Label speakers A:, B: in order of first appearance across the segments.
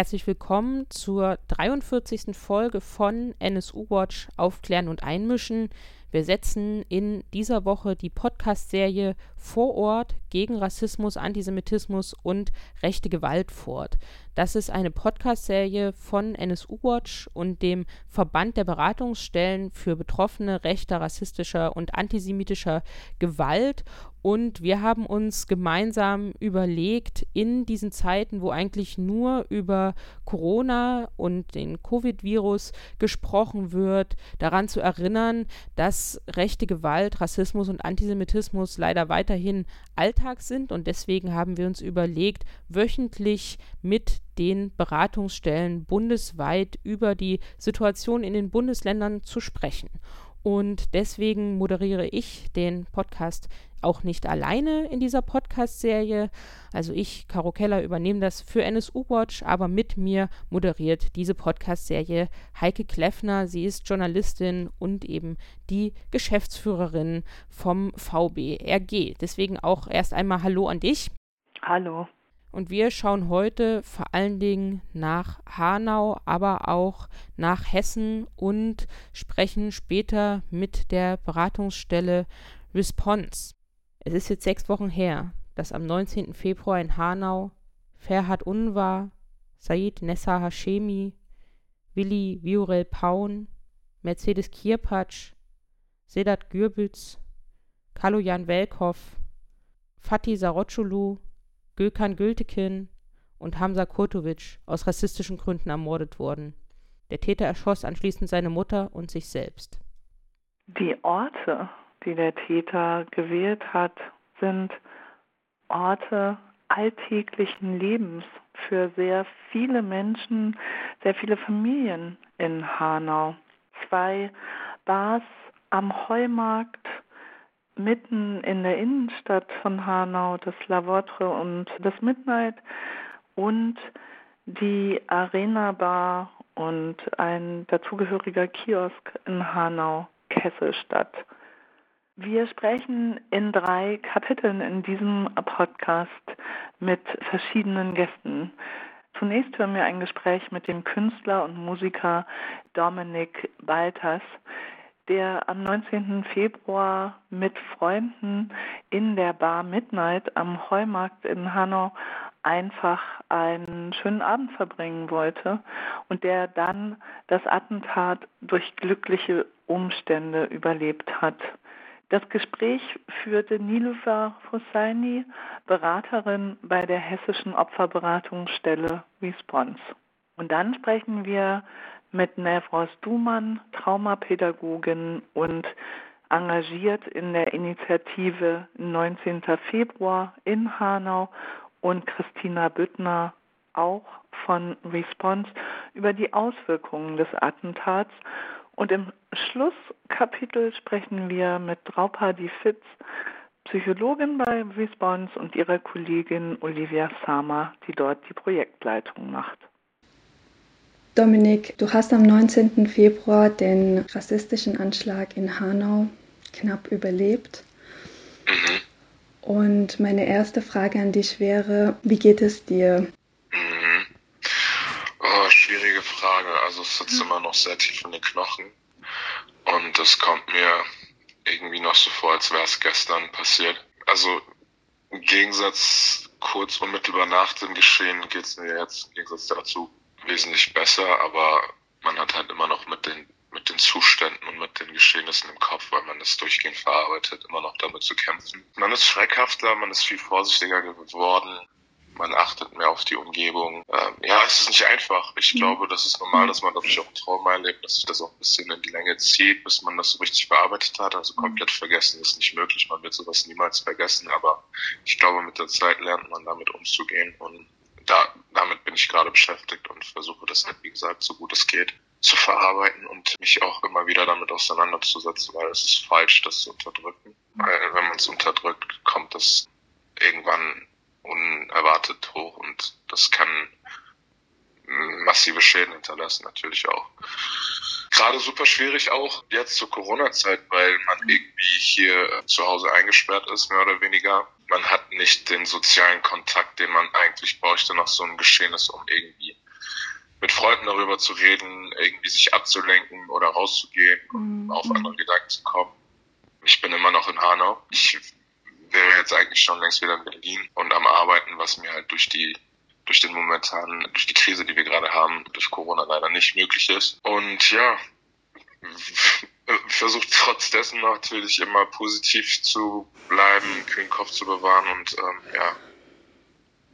A: Herzlich willkommen zur 43. Folge von NSU Watch Aufklären und Einmischen. Wir setzen in dieser Woche die Podcast-Serie Vor Ort gegen Rassismus, Antisemitismus und rechte Gewalt fort. Das ist eine Podcast-Serie von NSU Watch und dem Verband der Beratungsstellen für Betroffene rechter, rassistischer und antisemitischer Gewalt. Und wir haben uns gemeinsam überlegt, in diesen Zeiten, wo eigentlich nur über Corona und den Covid-Virus gesprochen wird, daran zu erinnern, dass rechte Gewalt, Rassismus und Antisemitismus leider weiterhin Alltag sind. Und deswegen haben wir uns überlegt, wöchentlich mit den Beratungsstellen bundesweit über die Situation in den Bundesländern zu sprechen. Und deswegen moderiere ich den Podcast auch nicht alleine in dieser Podcast-Serie. Also ich, Caro Keller, übernehme das für NSU Watch, aber mit mir moderiert diese Podcast-Serie Heike Kleffner. Sie ist Journalistin und eben die Geschäftsführerin vom VBRG. Deswegen auch erst einmal Hallo an dich.
B: Hallo.
A: Und wir schauen heute vor allen Dingen nach Hanau, aber auch nach Hessen und sprechen später mit der Beratungsstelle Response. Es ist jetzt sechs Wochen her, dass am 19. Februar in Hanau Ferhat Unvar, Said Nessa Hashemi, Willi Viorel Paun, Mercedes Kirpatsch, Sedat Gürbüz, Kaloyan Welkow, Fatih Saroculu, Gökhan Gültekin und Hamza Kurtovic aus rassistischen Gründen ermordet wurden. Der Täter erschoss anschließend seine Mutter und sich selbst.
B: Die Orte, die der Täter gewählt hat, sind Orte alltäglichen Lebens für sehr viele Menschen, sehr viele Familien in Hanau. Zwei Bars am Heumarkt, mitten in der Innenstadt von Hanau, das La Votre und das Midnight und die Arena Bar und ein dazugehöriger Kiosk in Hanau, Kesselstadt. Wir sprechen in drei Kapiteln in diesem Podcast mit verschiedenen Gästen. Zunächst hören wir ein Gespräch mit dem Künstler und Musiker Dominik Baltas, der am 19. Februar mit Freunden in der Bar Midnight am Heumarkt in Hanau einfach einen schönen Abend verbringen wollte und der dann das Attentat durch glückliche Umstände überlebt hat. Das Gespräch führte Nilufer Hosseini, Beraterin bei der hessischen Opferberatungsstelle Response. Und dann sprechen wir mit Nevros Dumann, Traumapädagogin und engagiert in der Initiative 19. Februar in Hanau und Christina Büttner auch von Response über die Auswirkungen des Attentats. Und im Schlusskapitel sprechen wir mit Draupadi Fitz, Psychologin bei Response und ihrer Kollegin Olivia Sama, die dort die Projektleitung macht.
C: Dominik, du hast am 19. Februar den rassistischen Anschlag in Hanau knapp überlebt. Mhm. Und meine erste Frage an dich wäre, wie geht es dir?
D: Schwierige Frage. Also es sitzt mhm. immer noch sehr tief in den Knochen. Und es kommt mir irgendwie noch so vor, als wäre es gestern passiert. Also im Gegensatz kurz unmittelbar nach dem Geschehen geht es mir jetzt im Gegensatz dazu wesentlich besser, aber man hat halt immer noch mit den mit den Zuständen und mit den Geschehnissen im Kopf, weil man es durchgehend verarbeitet, immer noch damit zu kämpfen. Man ist schreckhafter, man ist viel vorsichtiger geworden, man achtet mehr auf die Umgebung. Ähm, ja, es ist nicht einfach. Ich mhm. glaube, das ist normal, dass man dadurch auch ein Trauma erlebt, dass sich das auch ein bisschen in die Länge zieht, bis man das so richtig verarbeitet hat. Also mhm. komplett vergessen ist nicht möglich. Man wird sowas niemals vergessen, aber ich glaube, mit der Zeit lernt man damit umzugehen und da, damit bin ich gerade beschäftigt und versuche das halt, wie gesagt, so gut es geht zu verarbeiten und mich auch immer wieder damit auseinanderzusetzen, weil es ist falsch, das zu unterdrücken. Weil wenn man es unterdrückt, kommt es irgendwann unerwartet hoch und das kann massive Schäden hinterlassen natürlich auch. Gerade super schwierig auch jetzt zur Corona-Zeit, weil man irgendwie hier zu Hause eingesperrt ist, mehr oder weniger man hat nicht den sozialen Kontakt, den man eigentlich bräuchte nach so einem Geschehnis, um irgendwie Freunden darüber zu reden, irgendwie sich abzulenken oder rauszugehen, um mhm. auf andere Gedanken zu kommen. Ich bin immer noch in Hanau. Ich wäre jetzt eigentlich schon längst wieder in Berlin und am Arbeiten, was mir halt durch die durch den momentanen, durch die Krise, die wir gerade haben, durch Corona leider nicht möglich ist. Und ja, versucht trotz dessen natürlich immer positiv zu bleiben, kühlen Kopf zu bewahren und ähm, ja,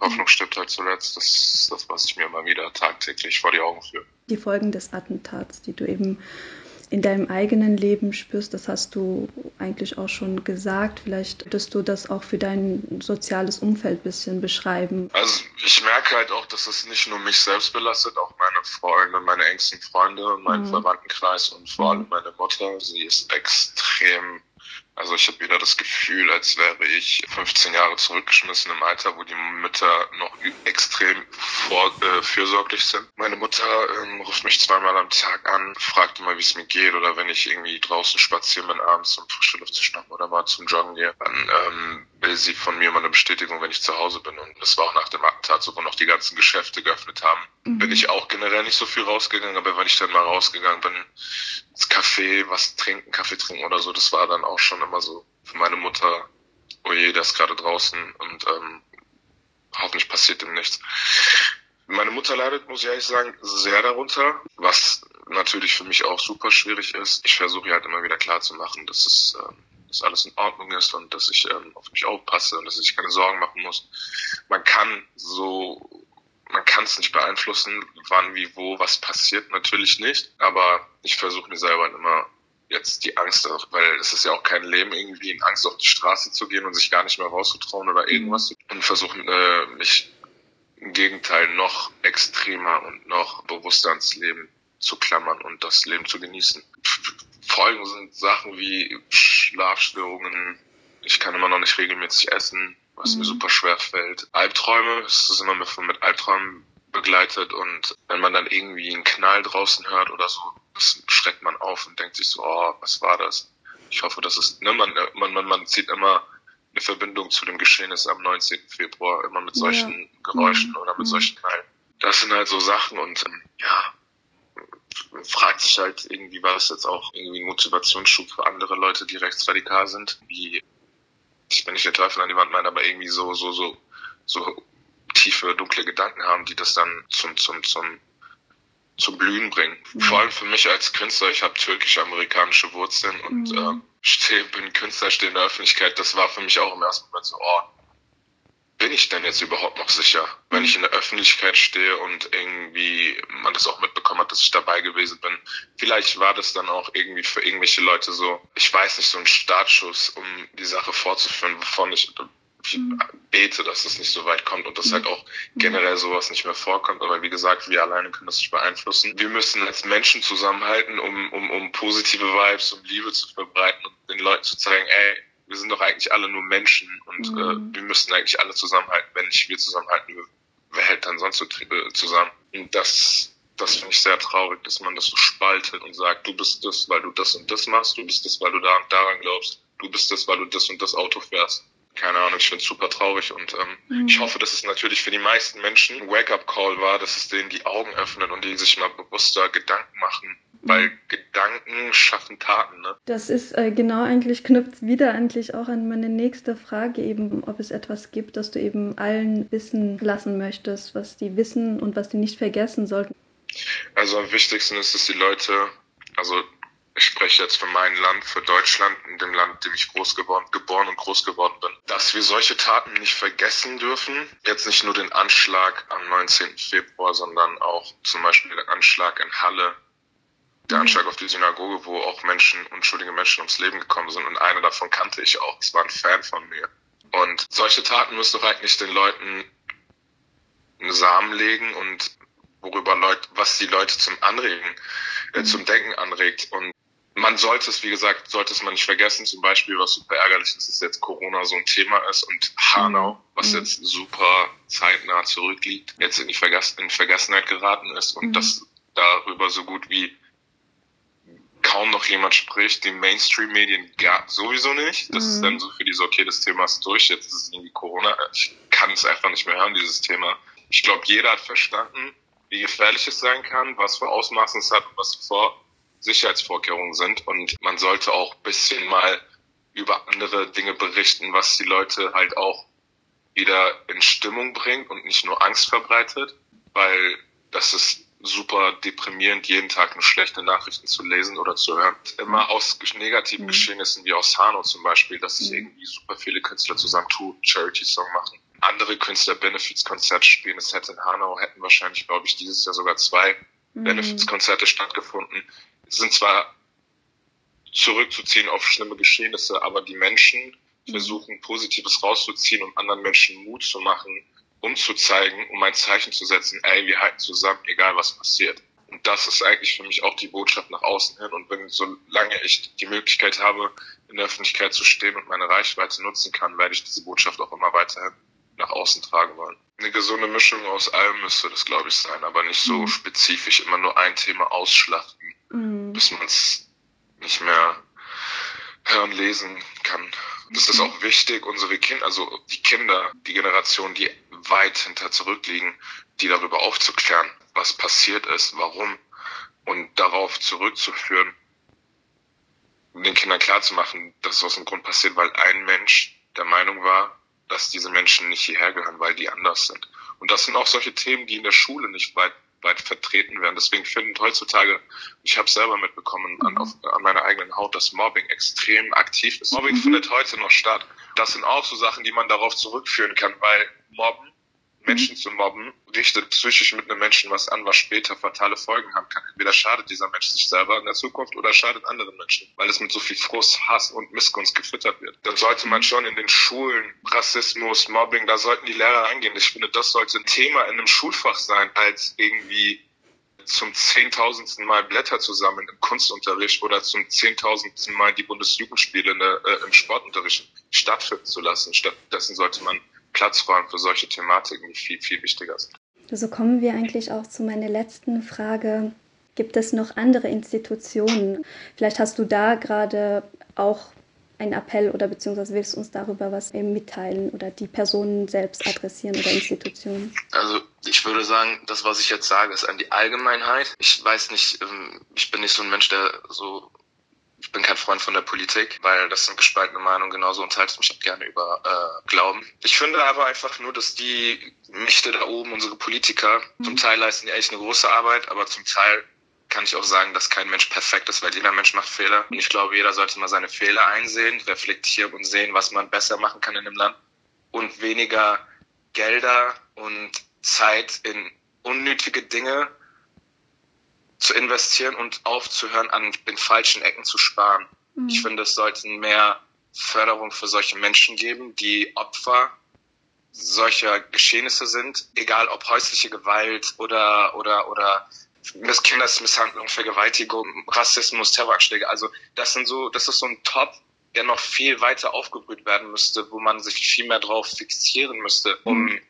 D: Hoffnung stirbt halt zuletzt. Das ist das, was ich mir immer wieder tagtäglich vor die Augen führe.
C: Die Folgen des Attentats, die du eben in deinem eigenen Leben spürst, das hast du eigentlich auch schon gesagt. Vielleicht würdest du das auch für dein soziales Umfeld ein bisschen beschreiben.
D: Also ich merke halt auch, dass es nicht nur mich selbst belastet, auch meine Freunde, meine engsten Freunde, meinen mhm. Verwandtenkreis und vor allem mhm. meine Mutter. Sie ist extrem also ich habe wieder das Gefühl, als wäre ich 15 Jahre zurückgeschmissen im Alter, wo die Mütter noch extrem vor, äh, fürsorglich sind. Meine Mutter ähm, ruft mich zweimal am Tag an, fragt immer, wie es mir geht oder wenn ich irgendwie draußen spazieren bin abends, um frische Luft zu schnappen oder mal zum Joggen gehe, dann ähm, will sie von mir mal eine Bestätigung, wenn ich zu Hause bin. Und das war auch nach dem Attentat so, wo noch die ganzen Geschäfte geöffnet haben. Mhm. Bin ich auch generell nicht so viel rausgegangen, aber wenn ich dann mal rausgegangen bin, ins Café, was trinken, Kaffee trinken oder so, das war dann auch schon immer so für meine Mutter, oh je, der ist gerade draußen und ähm, hoffentlich passiert ihm nichts. Meine Mutter leidet, muss ich ehrlich sagen, sehr darunter, was natürlich für mich auch super schwierig ist. Ich versuche halt immer wieder klarzumachen, dass es ähm, dass alles in Ordnung ist und dass ich ähm, auf mich aufpasse und dass ich keine Sorgen machen muss. Man kann so man kann es nicht beeinflussen, wann, wie, wo, was passiert, natürlich nicht. Aber ich versuche mir selber immer jetzt die Angst, weil es ist ja auch kein Leben, irgendwie in Angst auf die Straße zu gehen und sich gar nicht mehr rauszutrauen oder irgendwas. Mhm. Und versuche äh, mich im Gegenteil noch extremer und noch bewusster ans Leben zu klammern und das Leben zu genießen. Folgen sind Sachen wie Schlafstörungen, ich kann immer noch nicht regelmäßig essen, was mhm. mir super schwer fällt. Albträume, es ist immer mit, Albträumen begleitet und wenn man dann irgendwie einen Knall draußen hört oder so, schreckt man auf und denkt sich so, oh, was war das? Ich hoffe, das ist, ne, man, man, man, man zieht immer eine Verbindung zu dem Geschehnis am 19. Februar, immer mit solchen ja. Geräuschen mhm. oder mit mhm. solchen Knallen. Das sind halt so Sachen und ähm, ja, fragt sich halt irgendwie, war das jetzt auch irgendwie ein Motivationsschub für andere Leute, die rechtsradikal sind, wie ich will nicht den Teufel an die Wand meinen, aber irgendwie so, so, so, so tiefe, dunkle Gedanken haben, die das dann zum, zum, zum, zum Blühen bringen. Mhm. Vor allem für mich als Künstler, ich habe türkisch-amerikanische Wurzeln und mhm. äh, stehe, bin Künstler, stehe in der Öffentlichkeit. Das war für mich auch im ersten Moment so, oh, bin ich denn jetzt überhaupt noch sicher, wenn ich in der Öffentlichkeit stehe und irgendwie man das auch mitbekommen hat, dass ich dabei gewesen bin. Vielleicht war das dann auch irgendwie für irgendwelche Leute so, ich weiß nicht, so ein Startschuss, um die Sache fortzuführen, wovon ich mhm. bete, dass das nicht so weit kommt und dass halt auch generell sowas nicht mehr vorkommt. Aber wie gesagt, wir alleine können das nicht beeinflussen. Wir müssen als Menschen zusammenhalten, um, um, um positive Vibes, um Liebe zu verbreiten und den Leuten zu zeigen, ey, wir sind doch eigentlich alle nur Menschen und äh, mhm. äh, wir müssten eigentlich alle zusammenhalten. Wenn nicht wir zusammenhalten, wer hält dann sonst so äh, zusammen? Und das, das finde ich sehr traurig, dass man das so spaltet und sagt, du bist das, weil du das und das machst, du bist das, weil du da und daran glaubst, du bist das, weil du das und das Auto fährst. Keine Ahnung, ich finde es super traurig und ähm, mhm. ich hoffe, dass es natürlich für die meisten Menschen ein Wake-up-Call war, dass es denen die Augen öffnet und die sich mal bewusster Gedanken machen, weil Gedanken schaffen Taten, ne?
C: Das ist äh, genau eigentlich, knüpft wieder eigentlich auch an meine nächste Frage eben, ob es etwas gibt, das du eben allen wissen lassen möchtest, was die wissen und was die nicht vergessen sollten.
D: Also am wichtigsten ist, dass die Leute, also ich spreche jetzt für mein Land, für Deutschland, in dem Land, in dem ich groß geworden, geboren und groß geworden bin, dass wir solche Taten nicht vergessen dürfen. Jetzt nicht nur den Anschlag am 19. Februar, sondern auch zum Beispiel den Anschlag in Halle der Anschlag auf die Synagoge, wo auch Menschen, unschuldige Menschen ums Leben gekommen sind. Und einer davon kannte ich auch. Es war ein Fan von mir. Und solche Taten müssen doch eigentlich den Leuten einen Samen legen und worüber Leute, was die Leute zum Anregen, äh, zum Denken anregt. Und man sollte es, wie gesagt, sollte es man nicht vergessen, zum Beispiel, was super ärgerlich ist, dass jetzt Corona so ein Thema ist und Hanau, was mhm. jetzt super zeitnah zurückliegt, jetzt in die Verges in Vergessenheit geraten ist und mhm. das darüber so gut wie kaum noch jemand spricht, die Mainstream-Medien gar sowieso nicht. Das mhm. ist dann so für die so, okay, das Thema ist durch, jetzt ist es irgendwie Corona. Ich kann es einfach nicht mehr hören, dieses Thema. Ich glaube, jeder hat verstanden, wie gefährlich es sein kann, was für Ausmaßen es hat und was vor Sicherheitsvorkehrungen sind. Und man sollte auch ein bisschen mal über andere Dinge berichten, was die Leute halt auch wieder in Stimmung bringt und nicht nur Angst verbreitet, weil das ist super deprimierend, jeden Tag nur schlechte Nachrichten zu lesen oder zu hören. Immer aus negativen mhm. Geschehnissen wie aus Hanau zum Beispiel, dass sich mhm. irgendwie super viele Künstler zusammen tun, Charity-Song machen. Andere Künstler Benefits-Konzerte spielen. Es hätte in Hanau, hätten wahrscheinlich, glaube ich, dieses Jahr sogar zwei mhm. Benefits-Konzerte stattgefunden. Es sind zwar zurückzuziehen auf schlimme Geschehnisse, aber die Menschen mhm. versuchen, Positives rauszuziehen und anderen Menschen Mut zu machen, umzuzeigen, um ein Zeichen zu setzen, ey, wir halten zusammen, egal was passiert. Und das ist eigentlich für mich auch die Botschaft nach außen hin. Und wenn, solange ich die Möglichkeit habe, in der Öffentlichkeit zu stehen und meine Reichweite nutzen kann, werde ich diese Botschaft auch immer weiterhin nach außen tragen wollen. Eine gesunde Mischung aus allem müsste das, glaube ich, sein, aber nicht so mhm. spezifisch immer nur ein Thema ausschlachten, mhm. bis man es nicht mehr hören, lesen kann. Das ist mhm. auch wichtig, unsere Kinder, also die Kinder, die Generation, die weit hinter zurückliegen, die darüber aufzuklären, was passiert ist, warum und darauf zurückzuführen, den Kindern klarzumachen, dass es aus dem Grund passiert, weil ein Mensch der Meinung war, dass diese Menschen nicht hierher gehören, weil die anders sind. Und das sind auch solche Themen, die in der Schule nicht weit, weit vertreten werden. Deswegen findet heutzutage, ich habe selber mitbekommen an, auf, an meiner eigenen Haut, dass Mobbing extrem aktiv ist. Mobbing mhm. findet heute noch statt. Das sind auch so Sachen, die man darauf zurückführen kann, weil Mobben Menschen zu mobben, richtet psychisch mit einem Menschen was an, was später fatale Folgen haben kann. Entweder schadet dieser Mensch sich selber in der Zukunft oder schadet anderen Menschen, weil es mit so viel Frust, Hass und Missgunst gefüttert wird. Dann sollte man schon in den Schulen Rassismus, Mobbing, da sollten die Lehrer eingehen. Ich finde, das sollte ein Thema in einem Schulfach sein, als irgendwie zum zehntausendsten Mal Blätter zusammen im Kunstunterricht oder zum zehntausendsten Mal die Bundesjugendspiele äh, im Sportunterricht stattfinden zu lassen. Stattdessen sollte man Platz räumen für solche Thematiken, die viel, viel wichtiger sind.
C: So kommen wir eigentlich auch zu meiner letzten Frage. Gibt es noch andere Institutionen? Vielleicht hast du da gerade auch einen Appell oder beziehungsweise willst du uns darüber was eben mitteilen oder die Personen selbst adressieren oder Institutionen?
D: Also ich würde sagen, das, was ich jetzt sage, ist an die Allgemeinheit. Ich weiß nicht, ähm, ich bin nicht so ein Mensch, der so ich bin kein Freund von der Politik, weil das sind gespaltene Meinungen, genauso unterhalte ich mich auch gerne über äh, Glauben. Ich finde aber einfach nur, dass die Mächte da oben, unsere Politiker, mhm. zum Teil leisten die echt eine große Arbeit, aber zum Teil kann ich auch sagen, dass kein Mensch perfekt ist, weil jeder Mensch macht Fehler. Und ich glaube, jeder sollte mal seine Fehler einsehen, reflektieren und sehen, was man besser machen kann in dem Land. Und weniger Gelder und Zeit in unnötige Dinge zu investieren und aufzuhören, an den falschen Ecken zu sparen. Mhm. Ich finde, es sollten mehr Förderung für solche Menschen geben, die Opfer solcher Geschehnisse sind, egal ob häusliche Gewalt oder oder oder Kindesmisshandlung, Vergewaltigung, Rassismus, Terroranschläge. Also das sind so, das ist so ein Top, der noch viel weiter aufgebrüht werden müsste, wo man sich viel mehr drauf fixieren müsste, um mhm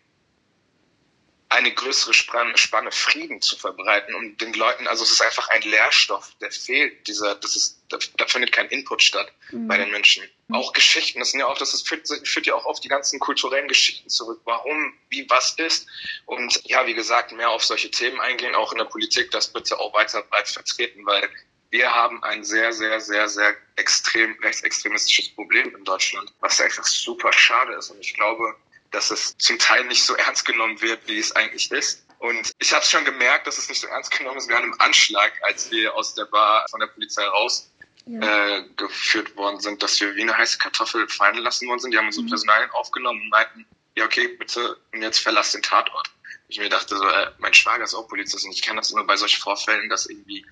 D: eine größere Spanne Frieden zu verbreiten, um den Leuten, also es ist einfach ein Lehrstoff, der fehlt, dieser, das ist, da, da findet kein Input statt mhm. bei den Menschen. Mhm. Auch Geschichten, das sind ja auch, das ist, führt, führt ja auch auf die ganzen kulturellen Geschichten zurück, warum, wie, was ist. Und ja, wie gesagt, mehr auf solche Themen eingehen, auch in der Politik, das bitte auch weiter breit vertreten, weil wir haben ein sehr, sehr, sehr, sehr extrem rechtsextremistisches Problem in Deutschland, was einfach super schade ist. Und ich glaube, dass es zum Teil nicht so ernst genommen wird, wie es eigentlich ist. Und ich habe schon gemerkt, dass es nicht so ernst genommen ist. Wir hatten im Anschlag, als wir aus der Bar von der Polizei raus ja. äh, geführt worden sind, dass wir wie eine heiße Kartoffel fallen lassen worden sind. Die haben unsere mhm. Personalien aufgenommen und meinten, ja okay, bitte und jetzt verlass den Tatort. Ich mir dachte so, äh, mein Schwager ist auch Polizist und ich kenne das immer bei solchen Vorfällen, dass irgendwie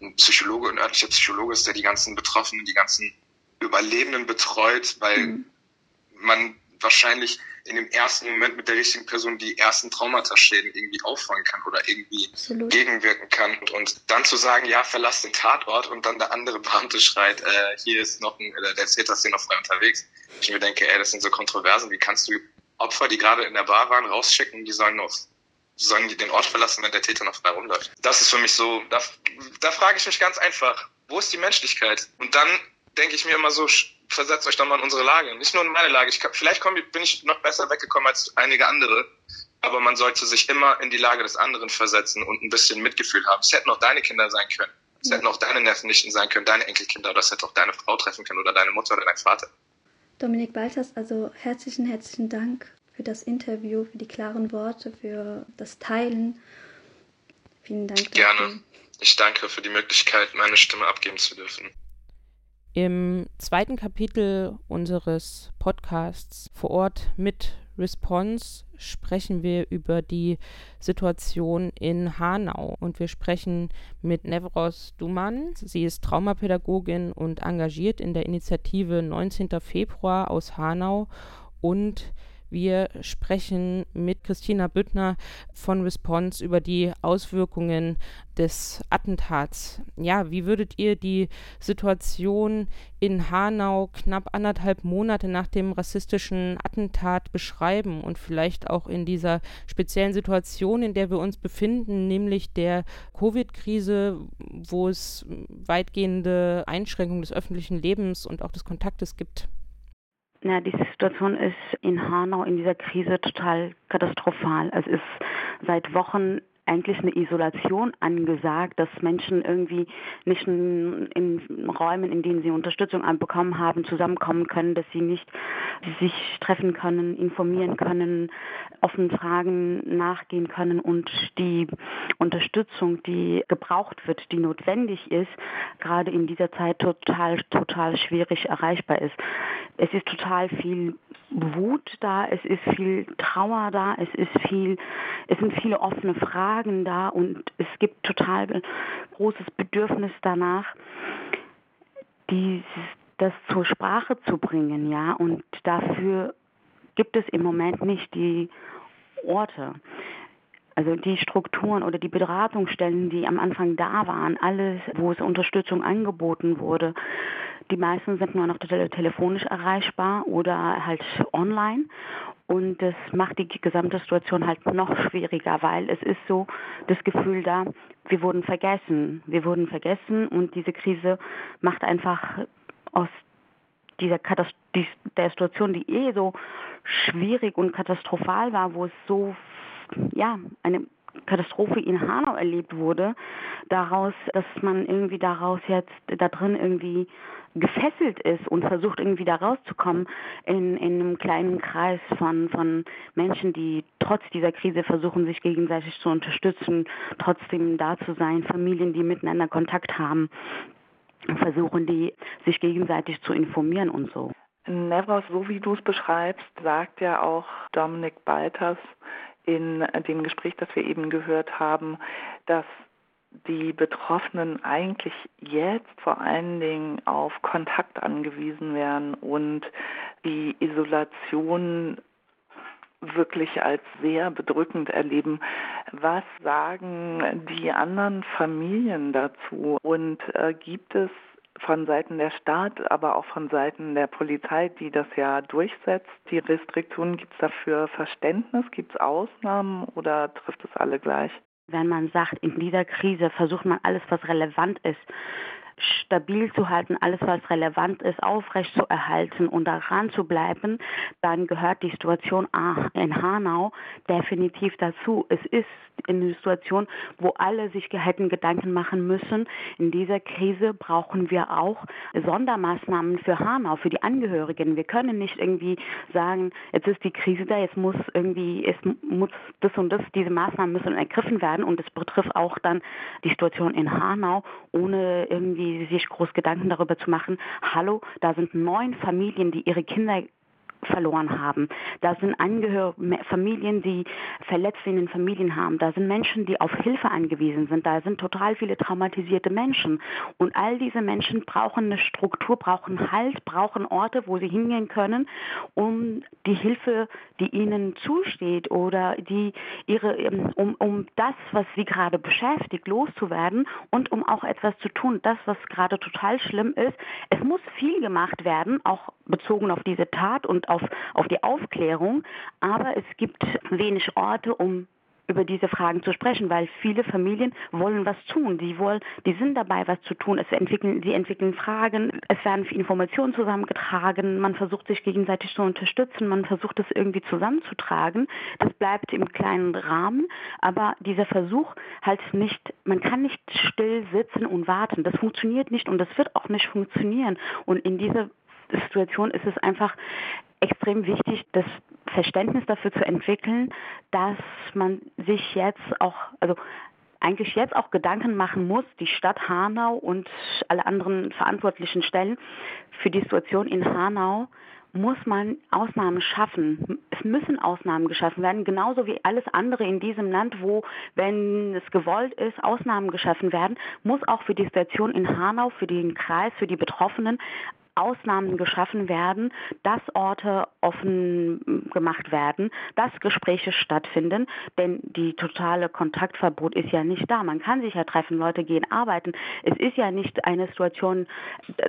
D: ein Psychologe, ein örtlicher Psychologe ist, der die ganzen Betroffenen, die ganzen Überlebenden betreut, weil mhm. man wahrscheinlich in dem ersten Moment mit der richtigen Person die ersten Traumata-Schäden irgendwie auffangen kann oder irgendwie Absolut. gegenwirken kann. Und dann zu sagen, ja, verlass den Tatort und dann der andere Beamte schreit, äh, hier ist noch ein, äh, der Täter ist hier noch frei unterwegs. Ich mir denke, ey, das sind so Kontroversen. Wie kannst du Opfer, die gerade in der Bar waren, rausschicken, die sollen noch sollen die den Ort verlassen, wenn der Täter noch frei rumläuft. Das ist für mich so, da, da frage ich mich ganz einfach, wo ist die Menschlichkeit? Und dann denke ich mir immer so, versetzt euch doch mal in unsere Lage. Nicht nur in meine Lage. Ich kann, vielleicht komm, bin ich noch besser weggekommen als einige andere. aber man sollte sich immer in die Lage des anderen versetzen und ein bisschen Mitgefühl haben. Es hätten auch deine Kinder sein können. Es hätten auch deine Neffen, Nichten sein können, deine Enkelkinder, oder es hätte auch deine Frau treffen können oder deine Mutter oder dein Vater.
C: Dominik Balters, also herzlichen, herzlichen Dank für das Interview, für die klaren Worte, für das Teilen. Vielen Dank.
D: Dafür. Gerne. Ich danke für die Möglichkeit, meine Stimme abgeben zu dürfen.
A: Im zweiten Kapitel unseres Podcasts vor Ort mit Response sprechen wir über die Situation in Hanau und wir sprechen mit Nevros Duman. Sie ist Traumapädagogin und engagiert in der Initiative 19. Februar aus Hanau und wir sprechen mit Christina Büttner von Response über die Auswirkungen des Attentats. Ja, wie würdet ihr die Situation in Hanau knapp anderthalb Monate nach dem rassistischen Attentat beschreiben und vielleicht auch in dieser speziellen Situation, in der wir uns befinden, nämlich der Covid-Krise, wo es weitgehende Einschränkungen des öffentlichen Lebens und auch des Kontaktes gibt?
E: Ja, die Situation ist in Hanau in dieser Krise total katastrophal. Es ist seit Wochen eigentlich eine Isolation angesagt, dass Menschen irgendwie nicht in, Räumen, in denen sie Unterstützung bekommen haben, zusammenkommen können, dass sie nicht sich treffen können, informieren können, offenen Fragen nachgehen können und die Unterstützung, die gebraucht wird, die notwendig ist, gerade in dieser Zeit total, total schwierig erreichbar ist. Es ist total viel Wut da, es ist viel Trauer da, es ist viel, es sind viele offene Fragen da und es gibt total großes Bedürfnis danach, dieses, das zur Sprache zu bringen, ja, und dafür gibt es im Moment nicht die Orte. Also die Strukturen oder die Beratungsstellen, die am Anfang da waren, alles, wo es Unterstützung angeboten wurde, die meisten sind nur noch telefonisch erreichbar oder halt online. Und das macht die gesamte Situation halt noch schwieriger, weil es ist so das Gefühl da, wir wurden vergessen. Wir wurden vergessen und diese Krise macht einfach aus dieser Katast der Situation, die eh so schwierig und katastrophal war, wo es so ja, eine Katastrophe in Hanau erlebt wurde, daraus, dass man irgendwie daraus jetzt da drin irgendwie gefesselt ist und versucht irgendwie da rauszukommen in, in einem kleinen Kreis von, von Menschen, die trotz dieser Krise versuchen, sich gegenseitig zu unterstützen, trotzdem da zu sein, Familien, die miteinander Kontakt haben, versuchen die sich gegenseitig zu informieren und so.
B: Nevros, so wie du es beschreibst, sagt ja auch Dominik Balters, in dem Gespräch, das wir eben gehört haben, dass die Betroffenen eigentlich jetzt vor allen Dingen auf Kontakt angewiesen wären und die Isolation wirklich als sehr bedrückend erleben. Was sagen die anderen Familien dazu? Und äh, gibt es von Seiten der Staat, aber auch von Seiten der Polizei, die das ja durchsetzt. Die Restriktionen, gibt es dafür Verständnis? Gibt es Ausnahmen oder trifft es alle gleich?
E: Wenn man sagt, in dieser Krise versucht man alles, was relevant ist, stabil zu halten, alles was relevant ist, aufrecht zu erhalten und daran zu bleiben, dann gehört die Situation in Hanau definitiv dazu. Es ist eine Situation, wo alle sich hätten Gedanken machen müssen. In dieser Krise brauchen wir auch Sondermaßnahmen für Hanau, für die Angehörigen. Wir können nicht irgendwie sagen, jetzt ist die Krise da, jetzt muss irgendwie, es muss das und das, diese Maßnahmen müssen ergriffen werden und es betrifft auch dann die Situation in Hanau, ohne irgendwie sich groß Gedanken darüber zu machen, hallo, da sind neun Familien, die ihre Kinder verloren haben. Da sind Angehör Familien, die Verletzte in den Familien haben. Da sind Menschen, die auf Hilfe angewiesen sind. Da sind total viele traumatisierte Menschen. Und all diese Menschen brauchen eine Struktur, brauchen Halt, brauchen Orte, wo sie hingehen können, um die Hilfe, die ihnen zusteht oder die ihre, ähm, um, um das, was sie gerade beschäftigt, loszuwerden und um auch etwas zu tun. Das, was gerade total schlimm ist. Es muss viel gemacht werden, auch bezogen auf diese Tat und auf, auf die Aufklärung, aber es gibt wenig Orte, um über diese Fragen zu sprechen, weil viele Familien wollen was tun. Sie wollen, die sind dabei, was zu tun. Es entwickeln, sie entwickeln Fragen, es werden Informationen zusammengetragen, man versucht sich gegenseitig zu unterstützen, man versucht es irgendwie zusammenzutragen. Das bleibt im kleinen Rahmen, aber dieser Versuch halt nicht, man kann nicht still sitzen und warten. Das funktioniert nicht und das wird auch nicht funktionieren. Und in dieser Situation ist es einfach extrem wichtig, das Verständnis dafür zu entwickeln, dass man sich jetzt auch, also eigentlich jetzt auch Gedanken machen muss, die Stadt Hanau und alle anderen verantwortlichen Stellen für die Situation in Hanau, muss man Ausnahmen schaffen. Es müssen Ausnahmen geschaffen werden, genauso wie alles andere in diesem Land, wo, wenn es gewollt ist, Ausnahmen geschaffen werden, muss auch für die Situation in Hanau, für den Kreis, für die Betroffenen Ausnahmen geschaffen werden, dass Orte offen gemacht werden, dass Gespräche stattfinden, denn die totale Kontaktverbot ist ja nicht da. Man kann sich ja treffen, Leute gehen arbeiten. Es ist ja nicht eine Situation,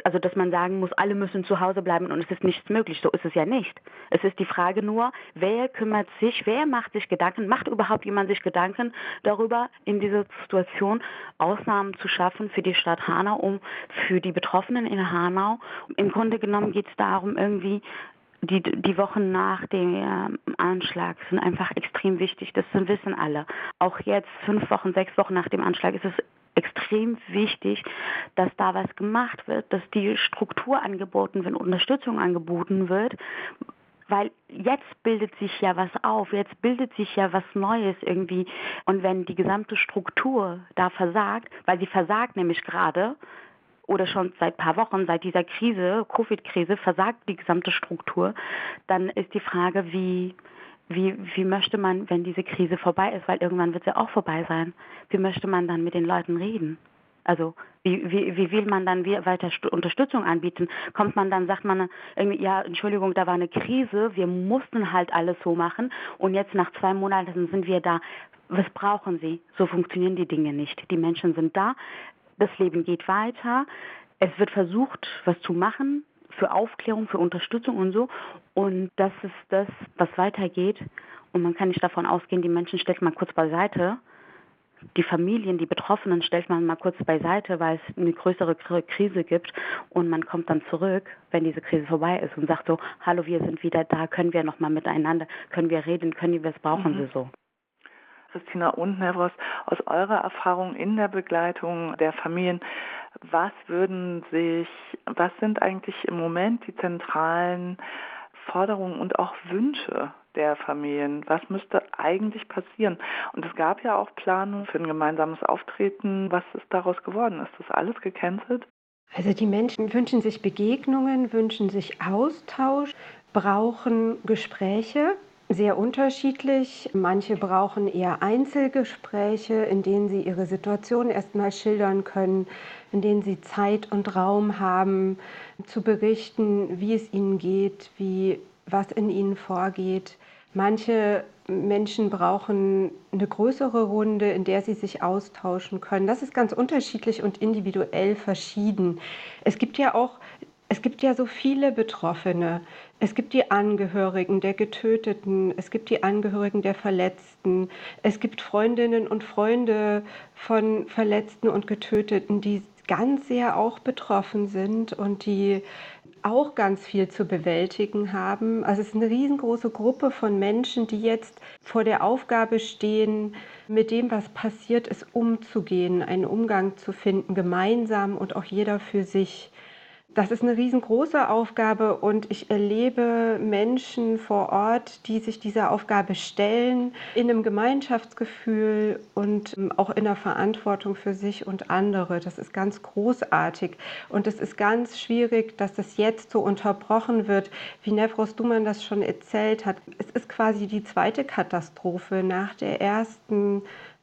E: also dass man sagen muss, alle müssen zu Hause bleiben und es ist nichts möglich. So ist es ja nicht. Es ist die Frage nur, wer kümmert sich, wer macht sich Gedanken, macht überhaupt jemand sich Gedanken darüber, in dieser Situation Ausnahmen zu schaffen für die Stadt Hanau, um für die Betroffenen in Hanau, im Grunde genommen geht es darum, irgendwie die, die Wochen nach dem ähm, Anschlag sind einfach extrem wichtig. Das wissen alle. Auch jetzt, fünf Wochen, sechs Wochen nach dem Anschlag, ist es extrem wichtig, dass da was gemacht wird, dass die Struktur angeboten wird, Unterstützung angeboten wird, weil jetzt bildet sich ja was auf, jetzt bildet sich ja was Neues irgendwie. Und wenn die gesamte Struktur da versagt, weil sie versagt nämlich gerade, oder schon seit ein paar Wochen, seit dieser Krise, Covid-Krise, versagt die gesamte Struktur, dann ist die Frage, wie, wie, wie möchte man, wenn diese Krise vorbei ist, weil irgendwann wird sie auch vorbei sein, wie möchte man dann mit den Leuten reden? Also wie, wie, wie will man dann weiter Unterstützung anbieten? Kommt man dann, sagt man irgendwie, ja, Entschuldigung, da war eine Krise, wir mussten halt alles so machen und jetzt nach zwei Monaten sind wir da. Was brauchen Sie? So funktionieren die Dinge nicht. Die Menschen sind da, das Leben geht weiter. Es wird versucht, was zu machen für Aufklärung, für Unterstützung und so. Und das ist das, was weitergeht. Und man kann nicht davon ausgehen, die Menschen stellt man kurz beiseite. Die Familien, die Betroffenen stellt man mal kurz beiseite, weil es eine größere Krise gibt und man kommt dann zurück, wenn diese Krise vorbei ist und sagt so, hallo, wir sind wieder da, können wir nochmal miteinander, können wir reden, können wir, was brauchen mhm. Sie so?
B: Christina und Nevros, aus eurer Erfahrung in der Begleitung der Familien, was würden sich, was sind eigentlich im Moment die zentralen Forderungen und auch Wünsche der Familien? Was müsste eigentlich passieren? Und es gab ja auch Planungen für ein gemeinsames Auftreten. Was ist daraus geworden? Ist das alles gecancelt?
F: Also die Menschen wünschen sich Begegnungen, wünschen sich Austausch, brauchen Gespräche sehr unterschiedlich. Manche brauchen eher Einzelgespräche, in denen sie ihre Situation erstmal schildern können, in denen sie Zeit und Raum haben, zu berichten, wie es ihnen geht, wie, was in ihnen vorgeht. Manche Menschen brauchen eine größere Runde, in der sie sich austauschen können. Das ist ganz unterschiedlich und individuell verschieden. Es gibt ja auch es gibt ja so viele Betroffene. Es gibt die Angehörigen der Getöteten, es gibt die Angehörigen der Verletzten, es gibt Freundinnen und Freunde von Verletzten und Getöteten, die ganz sehr auch betroffen sind und die auch ganz viel zu bewältigen haben. Also es ist eine riesengroße Gruppe von Menschen, die jetzt vor der Aufgabe stehen, mit dem, was passiert ist, umzugehen, einen Umgang zu finden, gemeinsam und auch jeder für sich. Das ist eine riesengroße Aufgabe und ich erlebe Menschen vor Ort, die sich dieser Aufgabe stellen, in einem Gemeinschaftsgefühl und ähm, auch in der Verantwortung für sich und andere. Das ist ganz großartig und es ist ganz schwierig, dass das jetzt so unterbrochen wird, wie Nevros Duman das schon erzählt hat. Es ist quasi die zweite Katastrophe nach der ersten,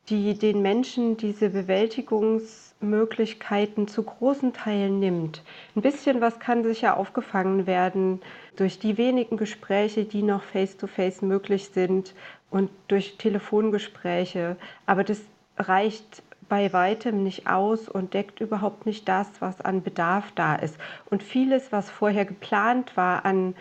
F: die den Menschen diese Bewältigungs Möglichkeiten zu großen Teilen nimmt. Ein bisschen was kann sicher aufgefangen werden durch die wenigen Gespräche, die noch face-to-face -face möglich sind und durch Telefongespräche. Aber das reicht bei weitem nicht aus und deckt überhaupt nicht das, was an Bedarf da ist. Und vieles, was vorher geplant war an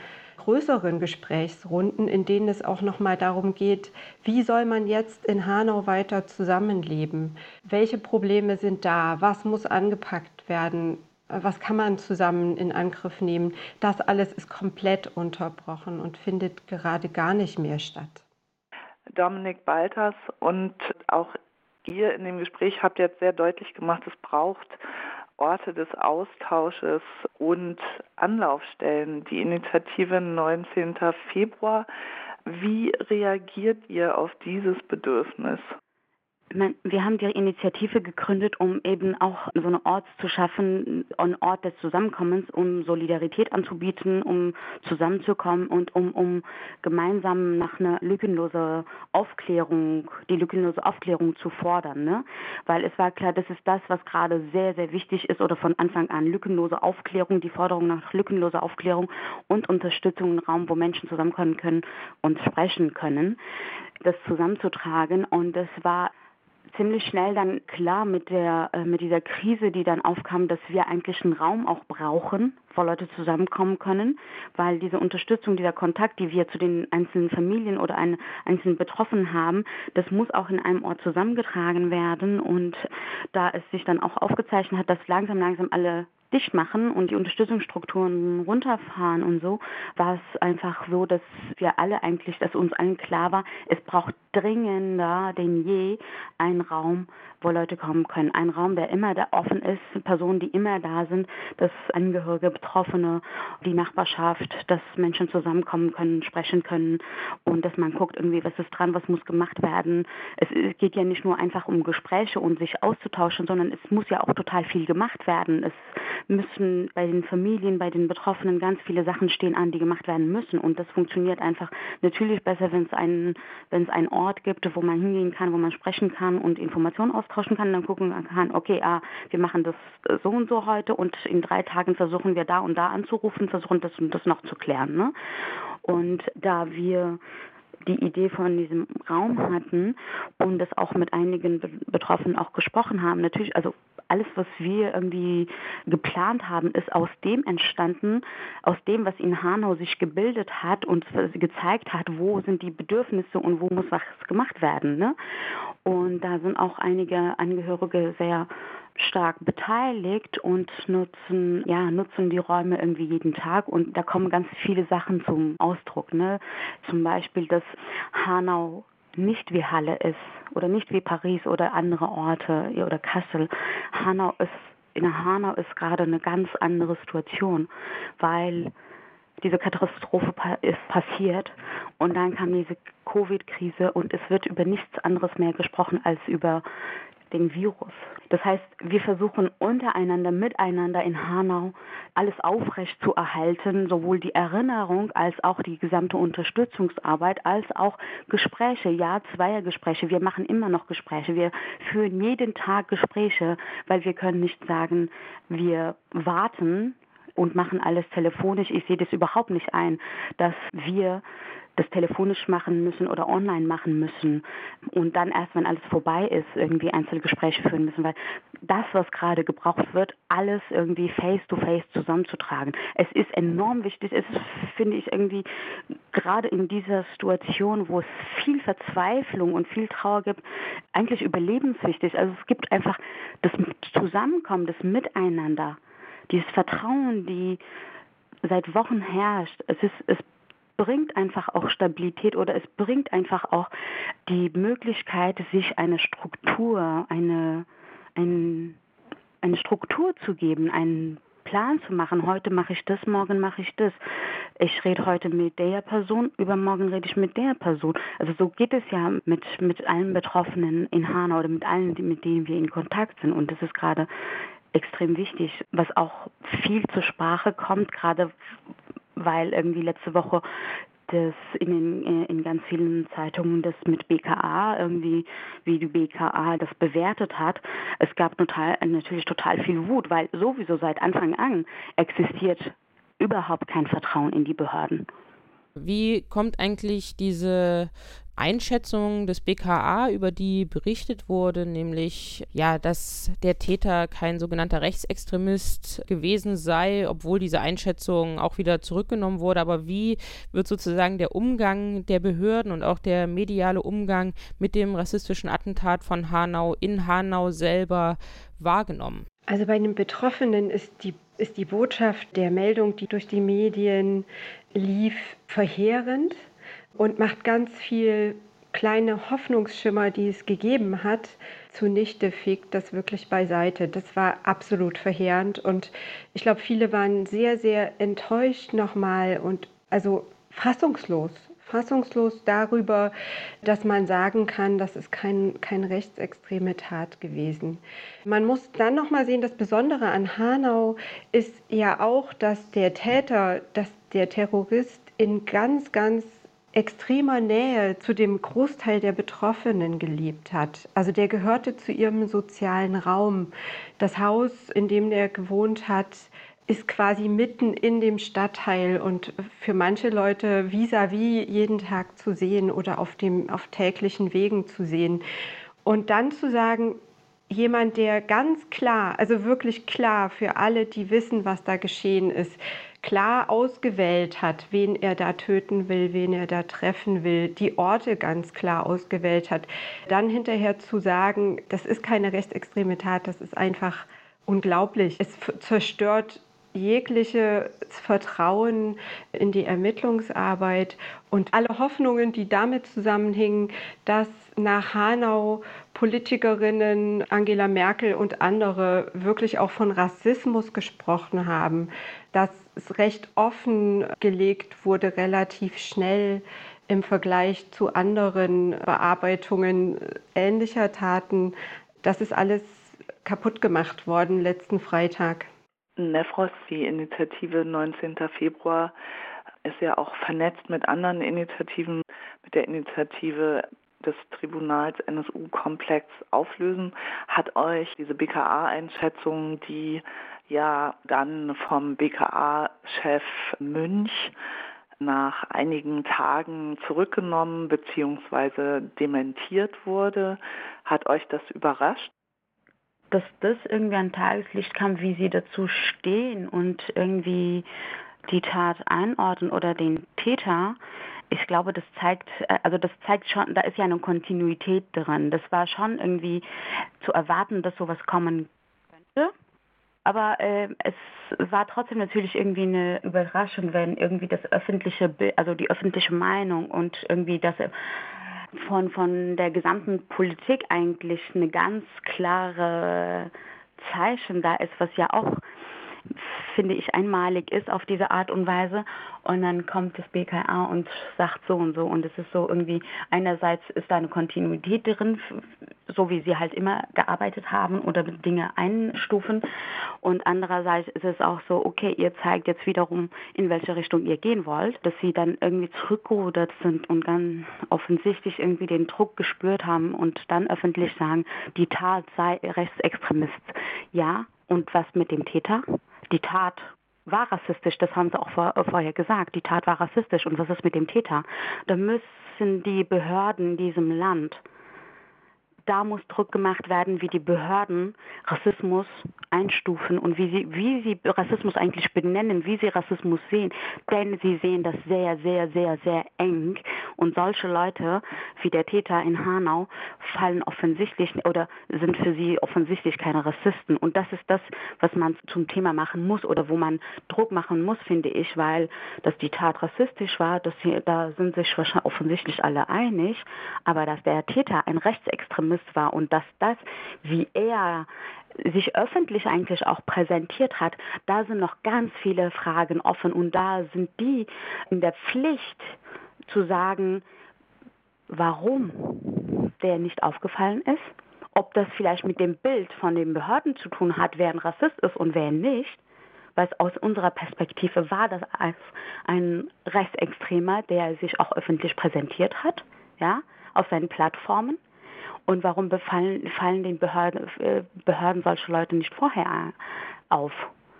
F: größeren Gesprächsrunden, in denen es auch noch mal darum geht, wie soll man jetzt in Hanau weiter zusammenleben? Welche Probleme sind da? Was muss angepackt werden? Was kann man zusammen in Angriff nehmen? Das alles ist komplett unterbrochen und findet gerade gar nicht mehr statt.
B: Dominik Balters und auch ihr in dem Gespräch habt jetzt sehr deutlich gemacht, es braucht Orte des Austausches und Anlaufstellen. Die Initiative 19. Februar. Wie reagiert ihr auf dieses Bedürfnis?
E: Wir haben die Initiative gegründet, um eben auch so einen Ort zu schaffen, einen Ort des Zusammenkommens, um Solidarität anzubieten, um zusammenzukommen und um, um gemeinsam nach einer lückenlosen Aufklärung, die lückenlose Aufklärung zu fordern. Ne? Weil es war klar, das ist das, was gerade sehr, sehr wichtig ist oder von Anfang an. Lückenlose Aufklärung, die Forderung nach lückenloser Aufklärung und Unterstützung im Raum, wo Menschen zusammenkommen können und sprechen können, das zusammenzutragen. Und das war ziemlich schnell dann klar mit der äh, mit dieser Krise, die dann aufkam, dass wir eigentlich einen Raum auch brauchen, wo Leute zusammenkommen können, weil diese Unterstützung, dieser Kontakt, die wir zu den einzelnen Familien oder einen einzelnen Betroffenen haben, das muss auch in einem Ort zusammengetragen werden. Und da es sich dann auch aufgezeichnet hat, dass langsam langsam alle dicht machen und die Unterstützungsstrukturen runterfahren und so, war es einfach so, dass wir alle eigentlich, dass uns allen klar war, es braucht dringender denn je einen Raum, wo Leute kommen können. Ein Raum, der immer da offen ist, Personen, die immer da sind, dass Angehörige, Betroffene, die Nachbarschaft, dass Menschen zusammenkommen können, sprechen können und dass man guckt irgendwie, was ist dran, was muss gemacht werden. Es geht ja nicht nur einfach um Gespräche und sich auszutauschen, sondern es muss ja auch total viel gemacht werden. Es müssen bei den Familien, bei den Betroffenen ganz viele Sachen stehen an, die gemacht werden müssen und das funktioniert einfach natürlich besser, wenn es einen, einen Ort gibt, wo man hingehen kann, wo man sprechen kann und Informationen austauschen kann, dann gucken kann, okay, ah, wir machen das so und so heute und in drei Tagen versuchen wir da und da anzurufen, versuchen das und das noch zu klären. Ne? Und da wir die Idee von diesem Raum hatten und das auch mit einigen Betroffenen auch gesprochen haben. Natürlich, also alles, was wir irgendwie geplant haben, ist aus dem entstanden, aus dem, was in Hanau sich gebildet hat und gezeigt hat, wo sind die Bedürfnisse und wo muss was gemacht werden. Ne? Und da sind auch einige Angehörige sehr stark beteiligt und nutzen, ja, nutzen die Räume irgendwie jeden Tag und da kommen ganz viele Sachen zum Ausdruck. Ne? Zum Beispiel, dass Hanau nicht wie Halle ist oder nicht wie Paris oder andere Orte oder Kassel. Hanau ist, in Hanau ist gerade eine ganz andere Situation, weil diese Katastrophe ist passiert und dann kam diese Covid-Krise und es wird über nichts anderes mehr gesprochen als über den Virus. Das heißt, wir versuchen untereinander, miteinander in Hanau alles aufrecht zu erhalten, sowohl die Erinnerung als auch die gesamte Unterstützungsarbeit, als auch Gespräche, ja, Zweiergespräche. Wir machen immer noch Gespräche. Wir führen jeden Tag Gespräche, weil wir können nicht sagen, wir warten und machen alles telefonisch. Ich sehe das überhaupt nicht ein, dass wir das telefonisch machen müssen oder online machen müssen und dann erst, wenn alles vorbei ist, irgendwie Einzelgespräche führen müssen, weil das, was gerade gebraucht wird, alles irgendwie face-to-face -face zusammenzutragen. Es ist enorm wichtig, es finde ich, irgendwie gerade in dieser Situation, wo es viel Verzweiflung und viel Trauer gibt, eigentlich überlebenswichtig. Also es gibt einfach das Zusammenkommen, das Miteinander, dieses Vertrauen, die seit Wochen herrscht. Es ist, es bringt einfach auch Stabilität oder es bringt einfach auch die Möglichkeit, sich eine Struktur, eine, ein, eine Struktur zu geben, einen Plan zu machen. Heute mache ich das, morgen mache ich das. Ich rede heute mit der Person, übermorgen rede ich mit der Person. Also so geht es ja mit, mit allen Betroffenen in Hanau oder mit allen, mit denen wir in Kontakt sind. Und das ist gerade extrem wichtig, was auch viel zur Sprache kommt, gerade weil irgendwie letzte Woche das in, den, äh, in ganz vielen Zeitungen das mit BKA irgendwie, wie die BKA das bewertet hat. Es gab total, natürlich total viel Wut, weil sowieso seit Anfang an existiert überhaupt kein Vertrauen in die Behörden.
A: Wie kommt eigentlich diese Einschätzung des BKA, über die berichtet wurde, nämlich ja, dass der Täter kein sogenannter Rechtsextremist gewesen sei, obwohl diese Einschätzung auch wieder zurückgenommen wurde. Aber wie wird sozusagen der Umgang der Behörden und auch der mediale Umgang mit dem rassistischen Attentat von Hanau in Hanau selber wahrgenommen?
F: Also bei den Betroffenen ist die, ist die Botschaft der Meldung, die durch die Medien lief, verheerend und macht ganz viel kleine Hoffnungsschimmer, die es gegeben hat, zunichte, fegt das wirklich beiseite. Das war absolut verheerend und ich glaube, viele waren sehr, sehr enttäuscht nochmal und also fassungslos, fassungslos darüber, dass man sagen kann, das ist kein, keine rechtsextreme Tat gewesen. Man muss dann nochmal sehen, das Besondere an Hanau ist ja auch, dass der Täter, dass der Terrorist in ganz, ganz extremer Nähe zu dem Großteil der Betroffenen gelebt hat. Also der gehörte zu ihrem sozialen Raum. Das Haus, in dem der gewohnt hat, ist quasi mitten in dem Stadtteil und für manche Leute vis-à-vis -vis jeden Tag zu sehen oder auf, dem, auf täglichen Wegen zu sehen. Und dann zu sagen, jemand, der ganz klar, also wirklich klar für alle, die wissen, was da geschehen ist, klar ausgewählt hat, wen er da töten will, wen er da treffen will, die Orte ganz klar ausgewählt hat, dann hinterher zu sagen, das ist keine rechtsextreme Tat, das ist einfach unglaublich. Es zerstört jegliches Vertrauen in die Ermittlungsarbeit und alle Hoffnungen, die damit zusammenhingen, dass nach Hanau Politikerinnen Angela Merkel und andere wirklich auch von Rassismus gesprochen haben, dass es recht offen gelegt wurde, relativ schnell im Vergleich zu anderen Bearbeitungen ähnlicher Taten. Das ist alles kaputt gemacht worden letzten Freitag.
B: Nefros, die Initiative 19. Februar, ist ja auch vernetzt mit anderen Initiativen, mit der Initiative des Tribunals NSU-Komplex auflösen. Hat euch diese BKA-Einschätzung, die ja dann vom BKA-Chef Münch nach einigen Tagen zurückgenommen bzw. dementiert wurde, hat euch das überrascht?
E: Dass das irgendwie an Tageslicht kam, wie sie dazu stehen und irgendwie die Tat einordnen oder den Täter, ich glaube, das zeigt, äh, also das zeigt schon, da ist ja eine Kontinuität drin. Das war schon irgendwie zu erwarten, dass sowas kommen könnte. Aber äh, es war trotzdem natürlich irgendwie eine Überraschung, wenn irgendwie das öffentliche also die öffentliche Meinung und irgendwie das von, von der gesamten Politik eigentlich eine ganz klare Zeichen da ist, was ja auch finde ich, einmalig ist auf diese Art und Weise. Und dann kommt das BKA und sagt so und so. Und es ist so irgendwie, einerseits ist da eine Kontinuität drin, so wie sie halt immer gearbeitet haben oder Dinge einstufen. Und andererseits ist es auch so, okay, ihr zeigt jetzt wiederum, in welche Richtung ihr gehen wollt, dass sie dann irgendwie zurückgerudert sind und dann offensichtlich irgendwie den Druck gespürt haben und dann öffentlich sagen, die Tat sei Rechtsextremist. Ja, und was mit dem Täter? Die Tat war rassistisch, das haben sie auch vor, vorher gesagt. Die Tat war rassistisch. Und was ist mit dem Täter? Da müssen die Behörden in diesem Land da muss Druck gemacht werden, wie die Behörden Rassismus einstufen und wie sie, wie sie Rassismus eigentlich benennen, wie sie Rassismus sehen. Denn sie sehen das sehr, sehr, sehr, sehr eng. Und solche Leute wie der Täter in Hanau fallen offensichtlich oder sind für sie offensichtlich keine Rassisten. Und das ist das, was man zum Thema machen muss oder wo man Druck machen muss, finde ich, weil dass die Tat rassistisch war, dass sie, da sind sich wahrscheinlich offensichtlich alle einig. Aber dass der Täter ein Rechtsextremist Kompromiss war und dass das, wie er sich öffentlich eigentlich auch präsentiert hat, da sind noch ganz viele Fragen offen und da sind die in der Pflicht zu sagen, warum der nicht aufgefallen ist, ob das vielleicht mit dem Bild von den Behörden zu tun hat, wer ein Rassist ist und wer nicht, weil aus unserer Perspektive war das als ein Rechtsextremer, der sich auch öffentlich präsentiert hat, ja, auf seinen Plattformen. Und warum befallen, fallen den Behörden, äh, Behörden solche Leute nicht vorher auf?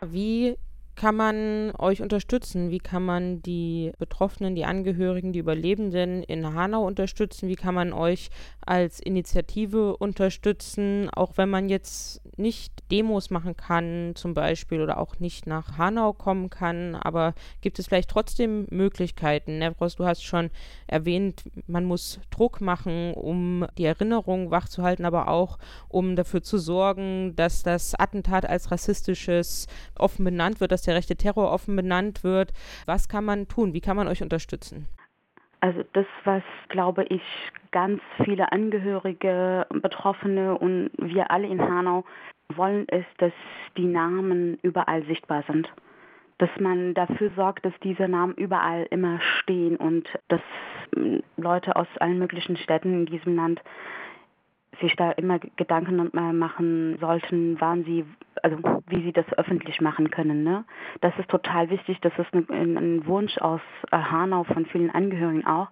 A: Wie kann man euch unterstützen? Wie kann man die Betroffenen, die Angehörigen, die Überlebenden in Hanau unterstützen? Wie kann man euch als Initiative unterstützen, auch wenn man jetzt nicht Demos machen kann zum Beispiel oder auch nicht nach Hanau kommen kann, aber gibt es vielleicht trotzdem Möglichkeiten? Nevros, du hast schon erwähnt, man muss Druck machen, um die Erinnerung wachzuhalten, aber auch um dafür zu sorgen, dass das Attentat als rassistisches offen benannt wird, dass der rechte Terror offen benannt wird. Was kann man tun? Wie kann man euch unterstützen?
E: Also das, was, glaube ich, ganz viele Angehörige, Betroffene und wir alle in Hanau wollen, ist, dass die Namen überall sichtbar sind. Dass man dafür sorgt, dass diese Namen überall immer stehen und dass hm, Leute aus allen möglichen Städten in diesem Land sich da immer Gedanken machen sollten, wann sie, also wie sie das öffentlich machen können. Ne? Das ist total wichtig. Das ist ein, ein Wunsch aus äh, Hanau von vielen Angehörigen auch,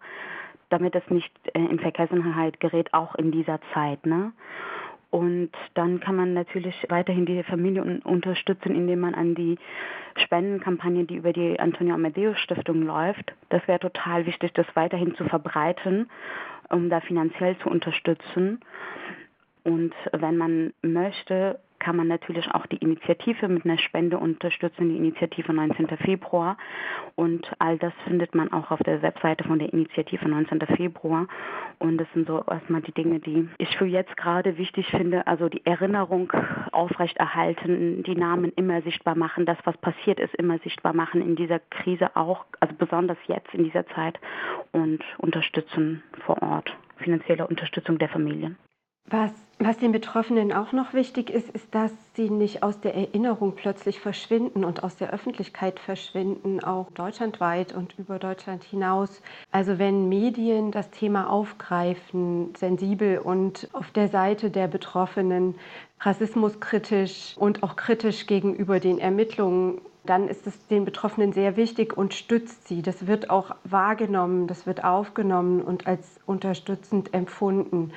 E: damit es nicht äh, in Vergessenheit gerät, auch in dieser Zeit. Ne? Und dann kann man natürlich weiterhin die Familie unterstützen, indem man an die Spendenkampagne, die über die Antonio Amadeus Stiftung läuft, das wäre total wichtig, das weiterhin zu verbreiten um da finanziell zu unterstützen. Und wenn man möchte, kann man natürlich auch die Initiative mit einer Spende unterstützen, die Initiative 19. Februar. Und all das findet man auch auf der Webseite von der Initiative 19. Februar. Und das sind so erstmal die Dinge, die ich für jetzt gerade wichtig finde. Also die Erinnerung aufrechterhalten, die Namen immer sichtbar machen, das, was passiert ist, immer sichtbar machen in dieser Krise auch, also besonders jetzt in dieser Zeit und unterstützen vor Ort, finanzielle Unterstützung der Familien.
F: Was, was den Betroffenen auch noch wichtig ist, ist, dass sie nicht aus der Erinnerung plötzlich verschwinden und aus der Öffentlichkeit verschwinden, auch deutschlandweit und über Deutschland hinaus. Also wenn Medien das Thema aufgreifen, sensibel und auf der Seite der Betroffenen rassismuskritisch und auch kritisch gegenüber den Ermittlungen dann ist es den Betroffenen sehr wichtig und stützt sie. Das wird auch wahrgenommen, das wird aufgenommen und als unterstützend empfunden.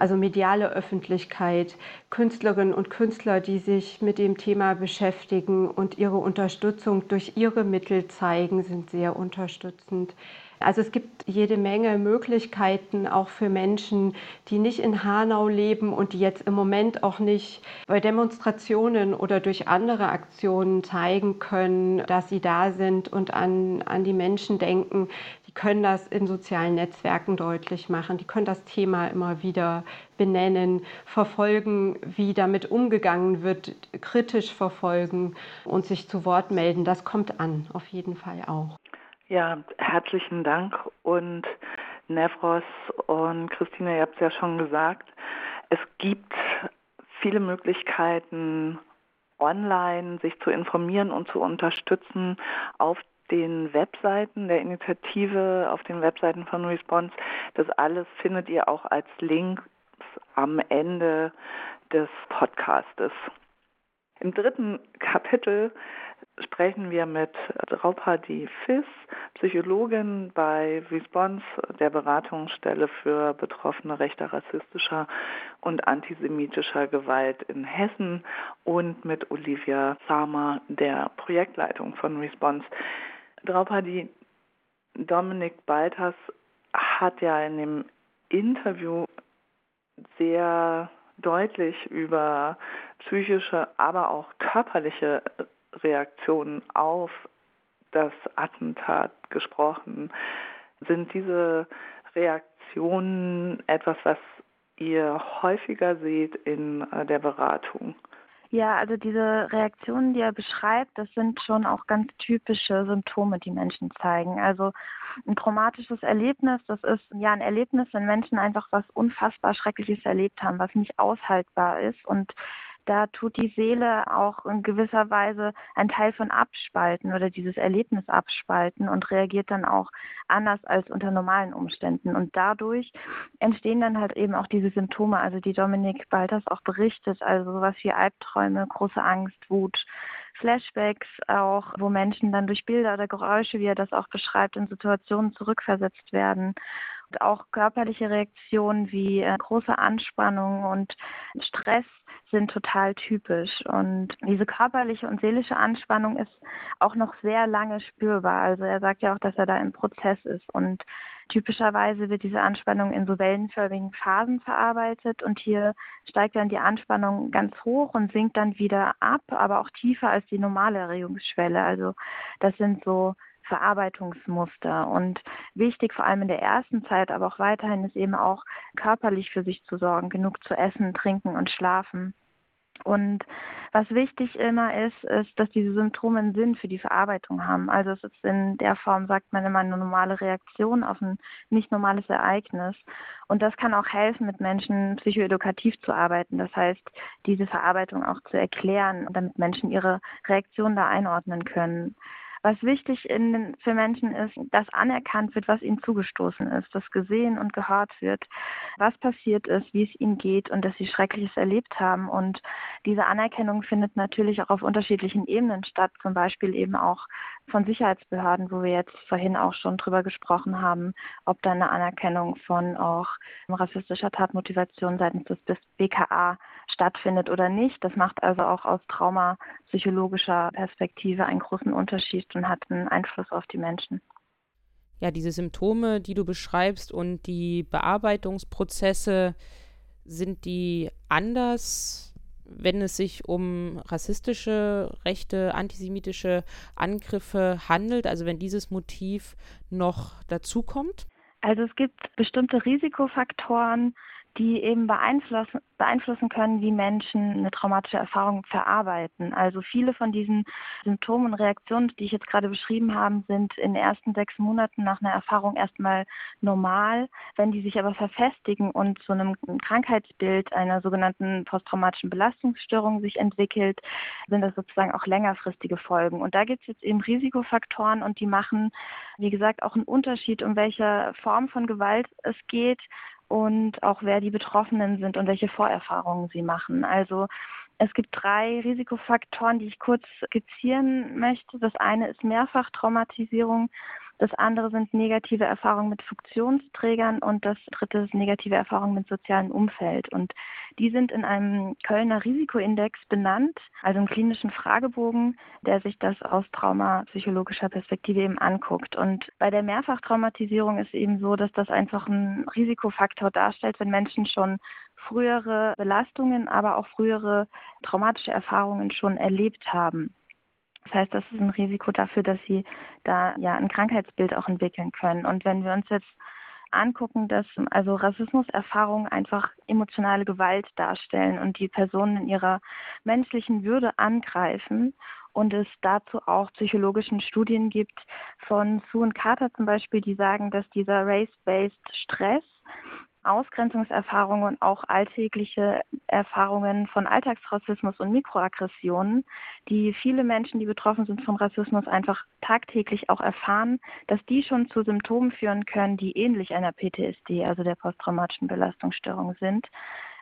F: Also mediale Öffentlichkeit, Künstlerinnen und Künstler, die sich mit dem Thema beschäftigen und ihre Unterstützung durch ihre Mittel zeigen, sind sehr unterstützend. Also es gibt jede Menge Möglichkeiten auch für Menschen, die nicht in Hanau leben und die jetzt im Moment auch nicht bei Demonstrationen oder durch andere Aktionen zeigen können, dass sie da sind und an, an die Menschen denken. Die können das in sozialen Netzwerken deutlich machen. Die können das Thema immer wieder benennen, verfolgen, wie damit umgegangen wird, kritisch verfolgen und sich zu Wort melden. Das kommt an, auf jeden Fall auch.
B: Ja, herzlichen Dank und Nevros und Christina, ihr habt es ja schon gesagt, es gibt viele Möglichkeiten online sich zu informieren und zu unterstützen auf den Webseiten der Initiative, auf den Webseiten von Response. Das alles findet ihr auch als Links am Ende des Podcastes. Im dritten Kapitel sprechen wir mit Draupadi Fiss, Psychologin bei Response, der Beratungsstelle für Betroffene rechter, rassistischer und antisemitischer Gewalt in Hessen und mit Olivia Sama, der Projektleitung von Response. Draupadi Dominik Baltas hat ja in dem Interview sehr deutlich über psychische, aber auch körperliche Reaktionen auf das Attentat gesprochen. Sind diese Reaktionen etwas, was ihr häufiger seht in äh, der Beratung?
G: Ja, also diese Reaktionen, die er beschreibt, das sind schon auch ganz typische Symptome, die Menschen zeigen. Also ein traumatisches Erlebnis, das ist ja ein Erlebnis, wenn Menschen einfach was unfassbar Schreckliches erlebt haben, was nicht aushaltbar ist und da tut die Seele auch in gewisser Weise einen Teil von abspalten oder dieses Erlebnis abspalten und reagiert dann auch anders als unter normalen Umständen. Und dadurch entstehen dann halt eben auch diese Symptome, also die Dominik Balters auch berichtet, also sowas wie Albträume, große Angst, Wut, Flashbacks auch, wo Menschen dann durch Bilder oder Geräusche, wie er das auch beschreibt, in Situationen zurückversetzt werden. Und auch körperliche Reaktionen wie äh, große Anspannung und Stress sind total typisch. Und diese körperliche und seelische Anspannung ist auch noch sehr lange spürbar. Also er sagt ja auch, dass er da im Prozess ist. Und typischerweise wird diese Anspannung in so wellenförmigen Phasen verarbeitet. Und hier steigt dann die Anspannung ganz hoch und sinkt dann wieder ab, aber auch tiefer als die normale Erregungsschwelle. Also das sind so Verarbeitungsmuster. Und wichtig, vor allem in der ersten Zeit, aber auch weiterhin, ist eben auch körperlich für sich zu sorgen, genug zu essen, trinken und schlafen. Und was wichtig immer ist, ist, dass diese Symptome einen Sinn für die Verarbeitung haben. Also es ist in der Form, sagt man immer, eine normale Reaktion auf ein nicht normales Ereignis. Und das kann auch helfen, mit Menschen psychoedukativ zu arbeiten. Das heißt, diese Verarbeitung auch zu erklären, damit Menschen ihre Reaktion da einordnen können. Was wichtig in, für Menschen ist, dass anerkannt wird, was ihnen zugestoßen ist, dass gesehen und gehört wird, was passiert ist, wie es ihnen geht und dass sie Schreckliches erlebt haben. Und diese Anerkennung findet natürlich auch auf unterschiedlichen Ebenen statt, zum Beispiel eben auch von Sicherheitsbehörden, wo wir jetzt vorhin auch schon drüber gesprochen haben, ob da eine Anerkennung von auch rassistischer Tatmotivation seitens des BKA stattfindet oder nicht. Das macht also auch aus traumapsychologischer Perspektive einen großen Unterschied und hat einen Einfluss auf die Menschen.
A: Ja, diese Symptome, die du beschreibst und die Bearbeitungsprozesse, sind die anders wenn es sich um rassistische, rechte, antisemitische Angriffe handelt, also wenn dieses Motiv noch dazukommt?
G: Also es gibt bestimmte Risikofaktoren, die eben beeinflussen, beeinflussen können, wie Menschen eine traumatische Erfahrung verarbeiten. Also viele von diesen Symptomen und Reaktionen, die ich jetzt gerade beschrieben habe, sind in den ersten sechs Monaten nach einer Erfahrung erstmal normal. Wenn die sich aber verfestigen und zu einem Krankheitsbild einer sogenannten posttraumatischen Belastungsstörung sich entwickelt, sind das sozusagen auch längerfristige Folgen. Und da gibt es jetzt eben Risikofaktoren und die machen, wie gesagt, auch einen Unterschied, um welche Form von Gewalt es geht und auch wer die Betroffenen sind und welche Vorerfahrungen sie machen. Also es gibt drei Risikofaktoren, die ich kurz skizzieren möchte. Das eine ist Mehrfachtraumatisierung. Das andere sind negative Erfahrungen mit Funktionsträgern und das dritte ist negative Erfahrungen mit sozialem Umfeld. Und die sind in einem Kölner Risikoindex benannt, also im klinischen Fragebogen, der sich das aus traumapsychologischer Perspektive eben anguckt. Und bei der Mehrfachtraumatisierung ist eben so, dass das einfach ein Risikofaktor darstellt, wenn Menschen schon frühere Belastungen, aber auch frühere traumatische Erfahrungen schon erlebt haben. Das heißt, das ist ein Risiko dafür, dass sie da ja ein Krankheitsbild auch entwickeln können. Und wenn wir uns jetzt angucken, dass also Rassismuserfahrungen einfach emotionale Gewalt darstellen und die Personen in ihrer menschlichen Würde angreifen und es dazu auch psychologischen Studien gibt von Sue und Carter zum Beispiel, die sagen, dass dieser Race-Based Stress Ausgrenzungserfahrungen und auch alltägliche Erfahrungen von Alltagsrassismus und Mikroaggressionen, die viele Menschen, die betroffen sind von Rassismus, einfach tagtäglich auch erfahren, dass die schon zu Symptomen führen können, die ähnlich einer PTSD, also der posttraumatischen Belastungsstörung sind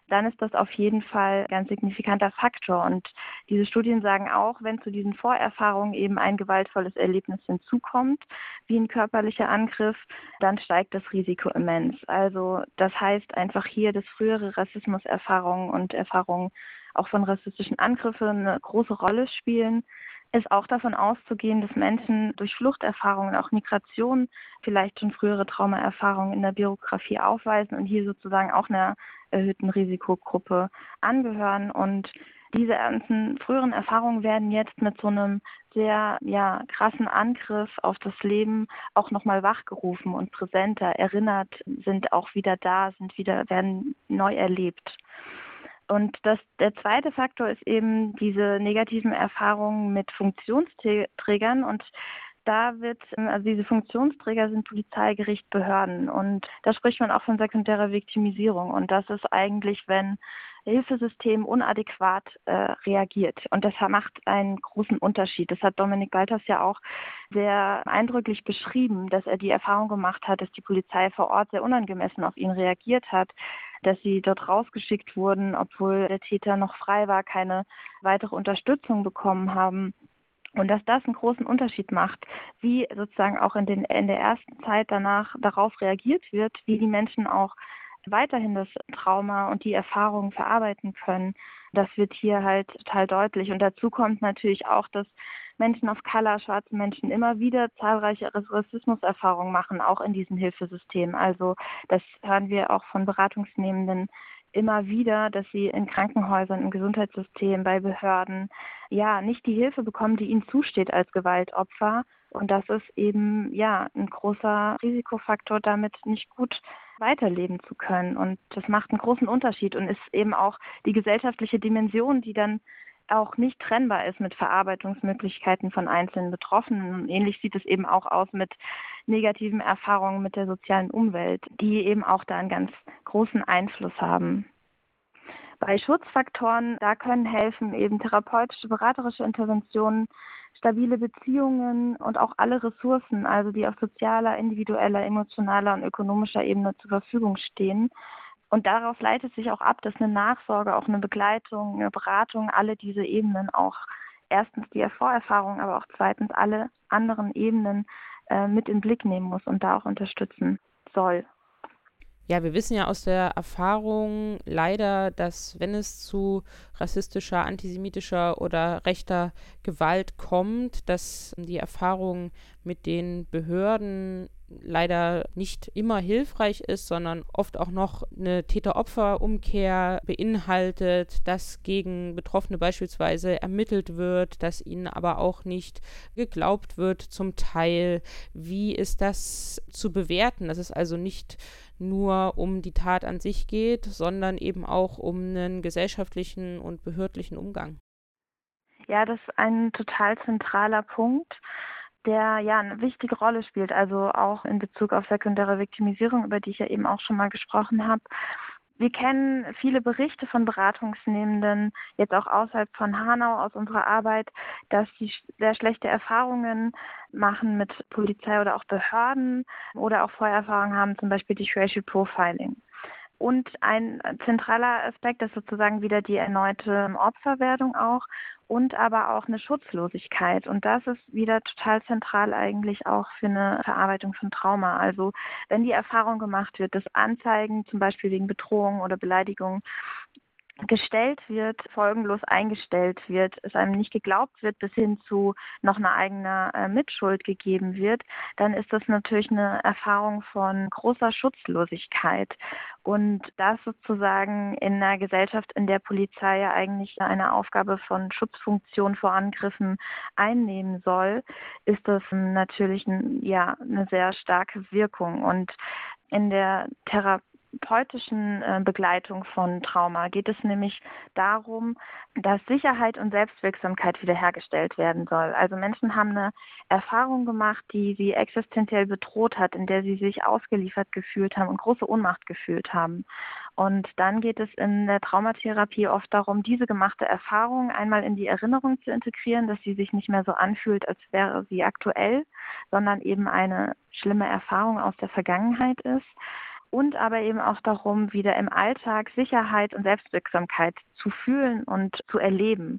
G: dann ist das auf jeden Fall ein ganz signifikanter Faktor. Und diese Studien sagen auch, wenn zu diesen Vorerfahrungen eben ein gewaltvolles Erlebnis hinzukommt, wie ein körperlicher Angriff, dann steigt das Risiko immens. Also das heißt einfach hier, dass frühere Rassismuserfahrungen und Erfahrungen auch von rassistischen Angriffen eine große Rolle spielen ist auch davon auszugehen, dass Menschen durch Fluchterfahrungen, auch Migration, vielleicht schon frühere Traumaerfahrungen in der Biografie aufweisen und hier sozusagen auch einer erhöhten Risikogruppe angehören. Und diese ganzen früheren Erfahrungen werden jetzt mit so einem sehr ja, krassen Angriff auf das Leben auch nochmal wachgerufen und präsenter, erinnert, sind auch wieder da, sind wieder, werden neu erlebt. Und das, der zweite Faktor ist eben diese negativen Erfahrungen mit Funktionsträgern. Und da wird, also diese Funktionsträger sind Polizei, Gericht, Behörden. Und da spricht man auch von sekundärer Viktimisierung. Und das ist eigentlich, wenn Hilfesystem unadäquat äh, reagiert. Und das macht einen großen Unterschied. Das hat Dominik Walters ja auch sehr eindrücklich beschrieben, dass er die Erfahrung gemacht hat, dass die Polizei vor Ort sehr unangemessen auf ihn reagiert hat, dass sie dort rausgeschickt wurden, obwohl der Täter noch frei war, keine weitere Unterstützung bekommen haben. Und dass das einen großen Unterschied macht, wie sozusagen auch in, den, in der ersten Zeit danach darauf reagiert wird, wie die Menschen auch weiterhin das Trauma und die Erfahrungen verarbeiten können, Das wird hier halt total deutlich. Und dazu kommt natürlich auch, dass Menschen of Color, schwarze Menschen immer wieder zahlreiche Rassismuserfahrungen machen, auch in diesem Hilfesystem. Also das hören wir auch von Beratungsnehmenden immer wieder, dass sie in Krankenhäusern, im Gesundheitssystem, bei Behörden ja nicht die Hilfe bekommen, die ihnen zusteht als Gewaltopfer. Und das ist eben ja ein großer Risikofaktor, damit nicht gut weiterleben zu können. Und das macht einen großen Unterschied und ist eben auch die gesellschaftliche Dimension, die dann auch nicht trennbar ist mit Verarbeitungsmöglichkeiten von einzelnen Betroffenen. Und ähnlich sieht es eben auch aus mit negativen Erfahrungen mit der sozialen Umwelt, die eben auch da einen ganz großen Einfluss haben. Bei Schutzfaktoren, da können helfen eben therapeutische, beraterische Interventionen, stabile Beziehungen und auch alle Ressourcen, also die auf sozialer, individueller, emotionaler und ökonomischer Ebene zur Verfügung stehen. Und daraus leitet sich auch ab, dass eine Nachsorge, auch eine Begleitung, eine Beratung, alle diese Ebenen auch erstens die Vorerfahrung, aber auch zweitens alle anderen Ebenen äh, mit in Blick nehmen muss und da auch unterstützen soll.
A: Ja, wir wissen ja aus der Erfahrung leider, dass wenn es zu rassistischer, antisemitischer oder rechter Gewalt kommt, dass die Erfahrung mit den Behörden leider nicht immer hilfreich ist, sondern oft auch noch eine Täter-Opfer-Umkehr beinhaltet, dass gegen Betroffene beispielsweise ermittelt wird, dass ihnen aber auch nicht geglaubt wird zum Teil. Wie ist das zu bewerten? Dass es also nicht nur um die Tat an sich geht, sondern eben auch um einen gesellschaftlichen und behördlichen Umgang.
G: Ja, das ist ein total zentraler Punkt der ja eine wichtige Rolle spielt, also auch in Bezug auf sekundäre Viktimisierung, über die ich ja eben auch schon mal gesprochen habe. Wir kennen viele Berichte von Beratungsnehmenden, jetzt auch außerhalb von Hanau aus unserer Arbeit, dass sie sehr schlechte Erfahrungen machen mit Polizei oder auch Behörden oder auch Vorerfahrungen haben, zum Beispiel durch Racial Profiling. Und ein zentraler Aspekt ist sozusagen wieder die erneute Opferwerdung auch und aber auch eine Schutzlosigkeit. Und das ist wieder total zentral eigentlich auch für eine Verarbeitung von Trauma. Also wenn die Erfahrung gemacht wird, dass Anzeigen zum Beispiel wegen Bedrohung oder Beleidigung gestellt wird, folgenlos eingestellt wird, es einem nicht geglaubt wird, bis hin zu noch eine eigene äh, Mitschuld gegeben wird, dann ist das natürlich eine Erfahrung von großer Schutzlosigkeit. Und das sozusagen in einer Gesellschaft, in der Polizei ja eigentlich eine Aufgabe von Schutzfunktion vor Angriffen einnehmen soll, ist das natürlich ja, eine sehr starke Wirkung. Und in der Therapie therapeutischen äh, Begleitung von Trauma geht es nämlich darum, dass Sicherheit und Selbstwirksamkeit wiederhergestellt werden soll. Also Menschen haben eine Erfahrung gemacht, die sie existenziell bedroht hat, in der sie sich ausgeliefert gefühlt haben und große Ohnmacht gefühlt haben. Und dann geht es in der Traumatherapie oft darum, diese gemachte Erfahrung einmal in die Erinnerung zu integrieren, dass sie sich nicht mehr so anfühlt, als wäre sie aktuell, sondern eben eine schlimme Erfahrung aus der Vergangenheit ist und aber eben auch darum, wieder im Alltag Sicherheit und Selbstwirksamkeit zu fühlen und zu erleben.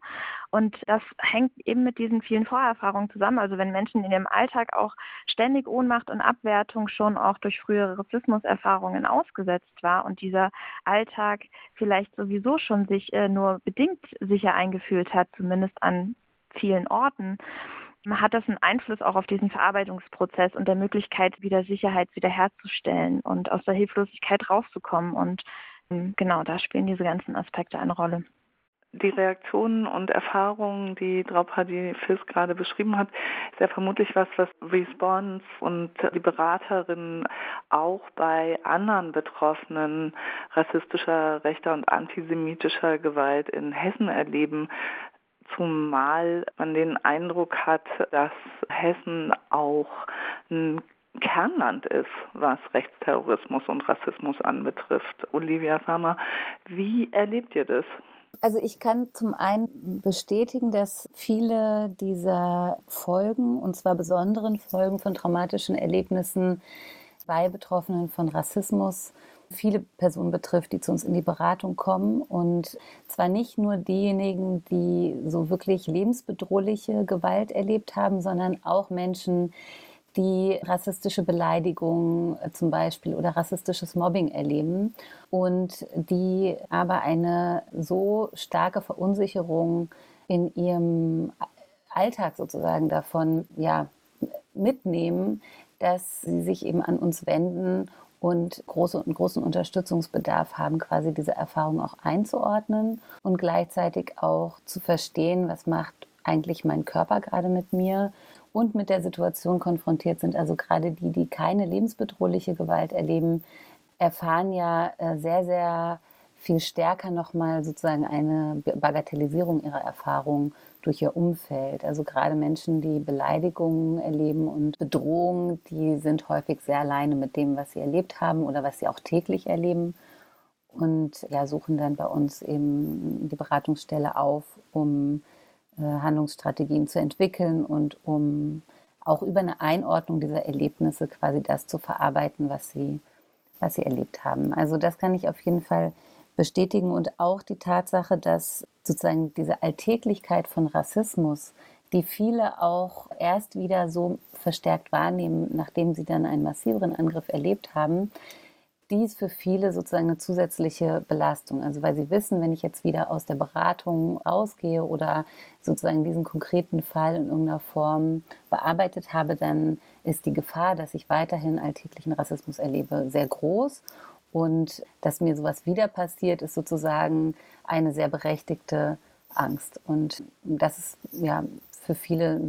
G: Und das hängt eben mit diesen vielen Vorerfahrungen zusammen. Also wenn Menschen in ihrem Alltag auch ständig Ohnmacht und Abwertung schon auch durch frühere Rassismuserfahrungen ausgesetzt war und dieser Alltag vielleicht sowieso schon sich äh, nur bedingt sicher eingefühlt hat, zumindest an vielen Orten, hat das einen Einfluss auch auf diesen Verarbeitungsprozess und der Möglichkeit, wieder Sicherheit wiederherzustellen und aus der Hilflosigkeit rauszukommen. Und ähm, genau, da spielen diese ganzen Aspekte eine Rolle.
B: Die Reaktionen und Erfahrungen, die Draupadi Fils gerade beschrieben hat, ist ja vermutlich was, was Response und die Beraterin auch bei anderen Betroffenen rassistischer, rechter und antisemitischer Gewalt in Hessen erleben zumal man den Eindruck hat, dass Hessen auch ein Kernland ist, was Rechtsterrorismus und Rassismus anbetrifft. Olivia Sammer, wie erlebt ihr das?
H: Also ich kann zum einen bestätigen, dass viele dieser Folgen, und zwar besonderen Folgen von traumatischen Erlebnissen bei Betroffenen von Rassismus, viele Personen betrifft, die zu uns in die Beratung kommen. Und zwar nicht nur diejenigen, die so wirklich lebensbedrohliche Gewalt erlebt haben, sondern auch Menschen, die rassistische Beleidigung äh, zum Beispiel oder rassistisches Mobbing erleben und die aber eine so starke Verunsicherung in ihrem Alltag sozusagen davon ja, mitnehmen, dass sie sich eben an uns wenden und große, großen Unterstützungsbedarf haben, quasi diese Erfahrung auch einzuordnen und gleichzeitig auch zu verstehen, was macht eigentlich mein Körper gerade mit mir und mit der Situation konfrontiert sind. Also gerade die, die keine lebensbedrohliche Gewalt erleben, erfahren ja äh, sehr, sehr viel stärker nochmal sozusagen eine Bagatellisierung ihrer Erfahrungen durch ihr Umfeld. Also gerade Menschen, die Beleidigungen erleben und Bedrohungen, die sind häufig sehr alleine mit dem, was sie erlebt haben oder was sie auch täglich erleben und ja, suchen dann bei uns eben die Beratungsstelle auf, um äh, Handlungsstrategien zu entwickeln und um auch über eine Einordnung dieser Erlebnisse quasi das zu verarbeiten, was sie, was sie erlebt haben. Also das kann ich auf jeden Fall bestätigen und auch die Tatsache, dass sozusagen diese Alltäglichkeit von Rassismus, die viele auch erst wieder so verstärkt wahrnehmen, nachdem sie dann einen massiveren Angriff erlebt haben, die ist für viele sozusagen eine zusätzliche Belastung. Also weil sie wissen, wenn ich jetzt wieder aus der Beratung ausgehe oder sozusagen diesen konkreten Fall in irgendeiner Form bearbeitet habe, dann ist die Gefahr, dass ich weiterhin alltäglichen Rassismus erlebe, sehr groß. Und dass mir sowas wieder passiert, ist sozusagen eine sehr berechtigte Angst. Und das ist ja für viele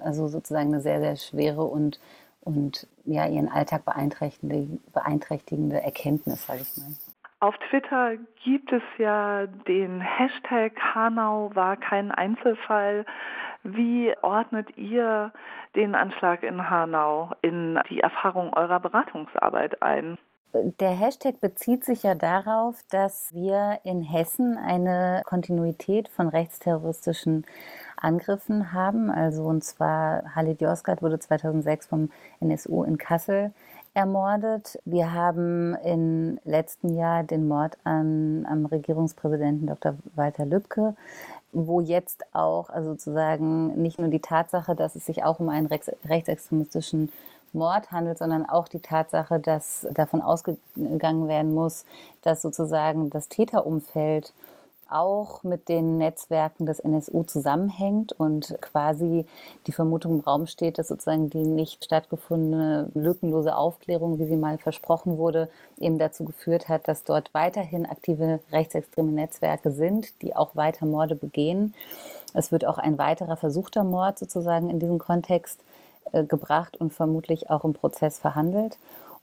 H: also sozusagen eine sehr, sehr schwere und, und ja, ihren Alltag beeinträchtigende, beeinträchtigende Erkenntnis, sage ich mal.
B: Auf Twitter gibt es ja den Hashtag Hanau war kein Einzelfall. Wie ordnet ihr den Anschlag in Hanau in die Erfahrung eurer Beratungsarbeit ein?
H: Der Hashtag bezieht sich ja darauf, dass wir in Hessen eine Kontinuität von rechtsterroristischen Angriffen haben. Also und zwar Halid Yozgat wurde 2006 vom NSU in Kassel ermordet. Wir haben im letzten Jahr den Mord an, am Regierungspräsidenten Dr. Walter Lübcke, wo jetzt auch also sozusagen nicht nur die Tatsache, dass es sich auch um einen rechtsextremistischen Mord handelt, sondern auch die Tatsache, dass davon ausgegangen werden muss, dass sozusagen das Täterumfeld auch mit den Netzwerken des NSU zusammenhängt und quasi die Vermutung im Raum steht, dass sozusagen die nicht stattgefundene lückenlose Aufklärung, wie sie mal versprochen wurde, eben dazu geführt hat, dass dort weiterhin aktive rechtsextreme Netzwerke sind, die auch weiter Morde begehen. Es wird auch ein weiterer versuchter Mord sozusagen in diesem Kontext äh, gebracht und vermutlich auch im Prozess verhandelt.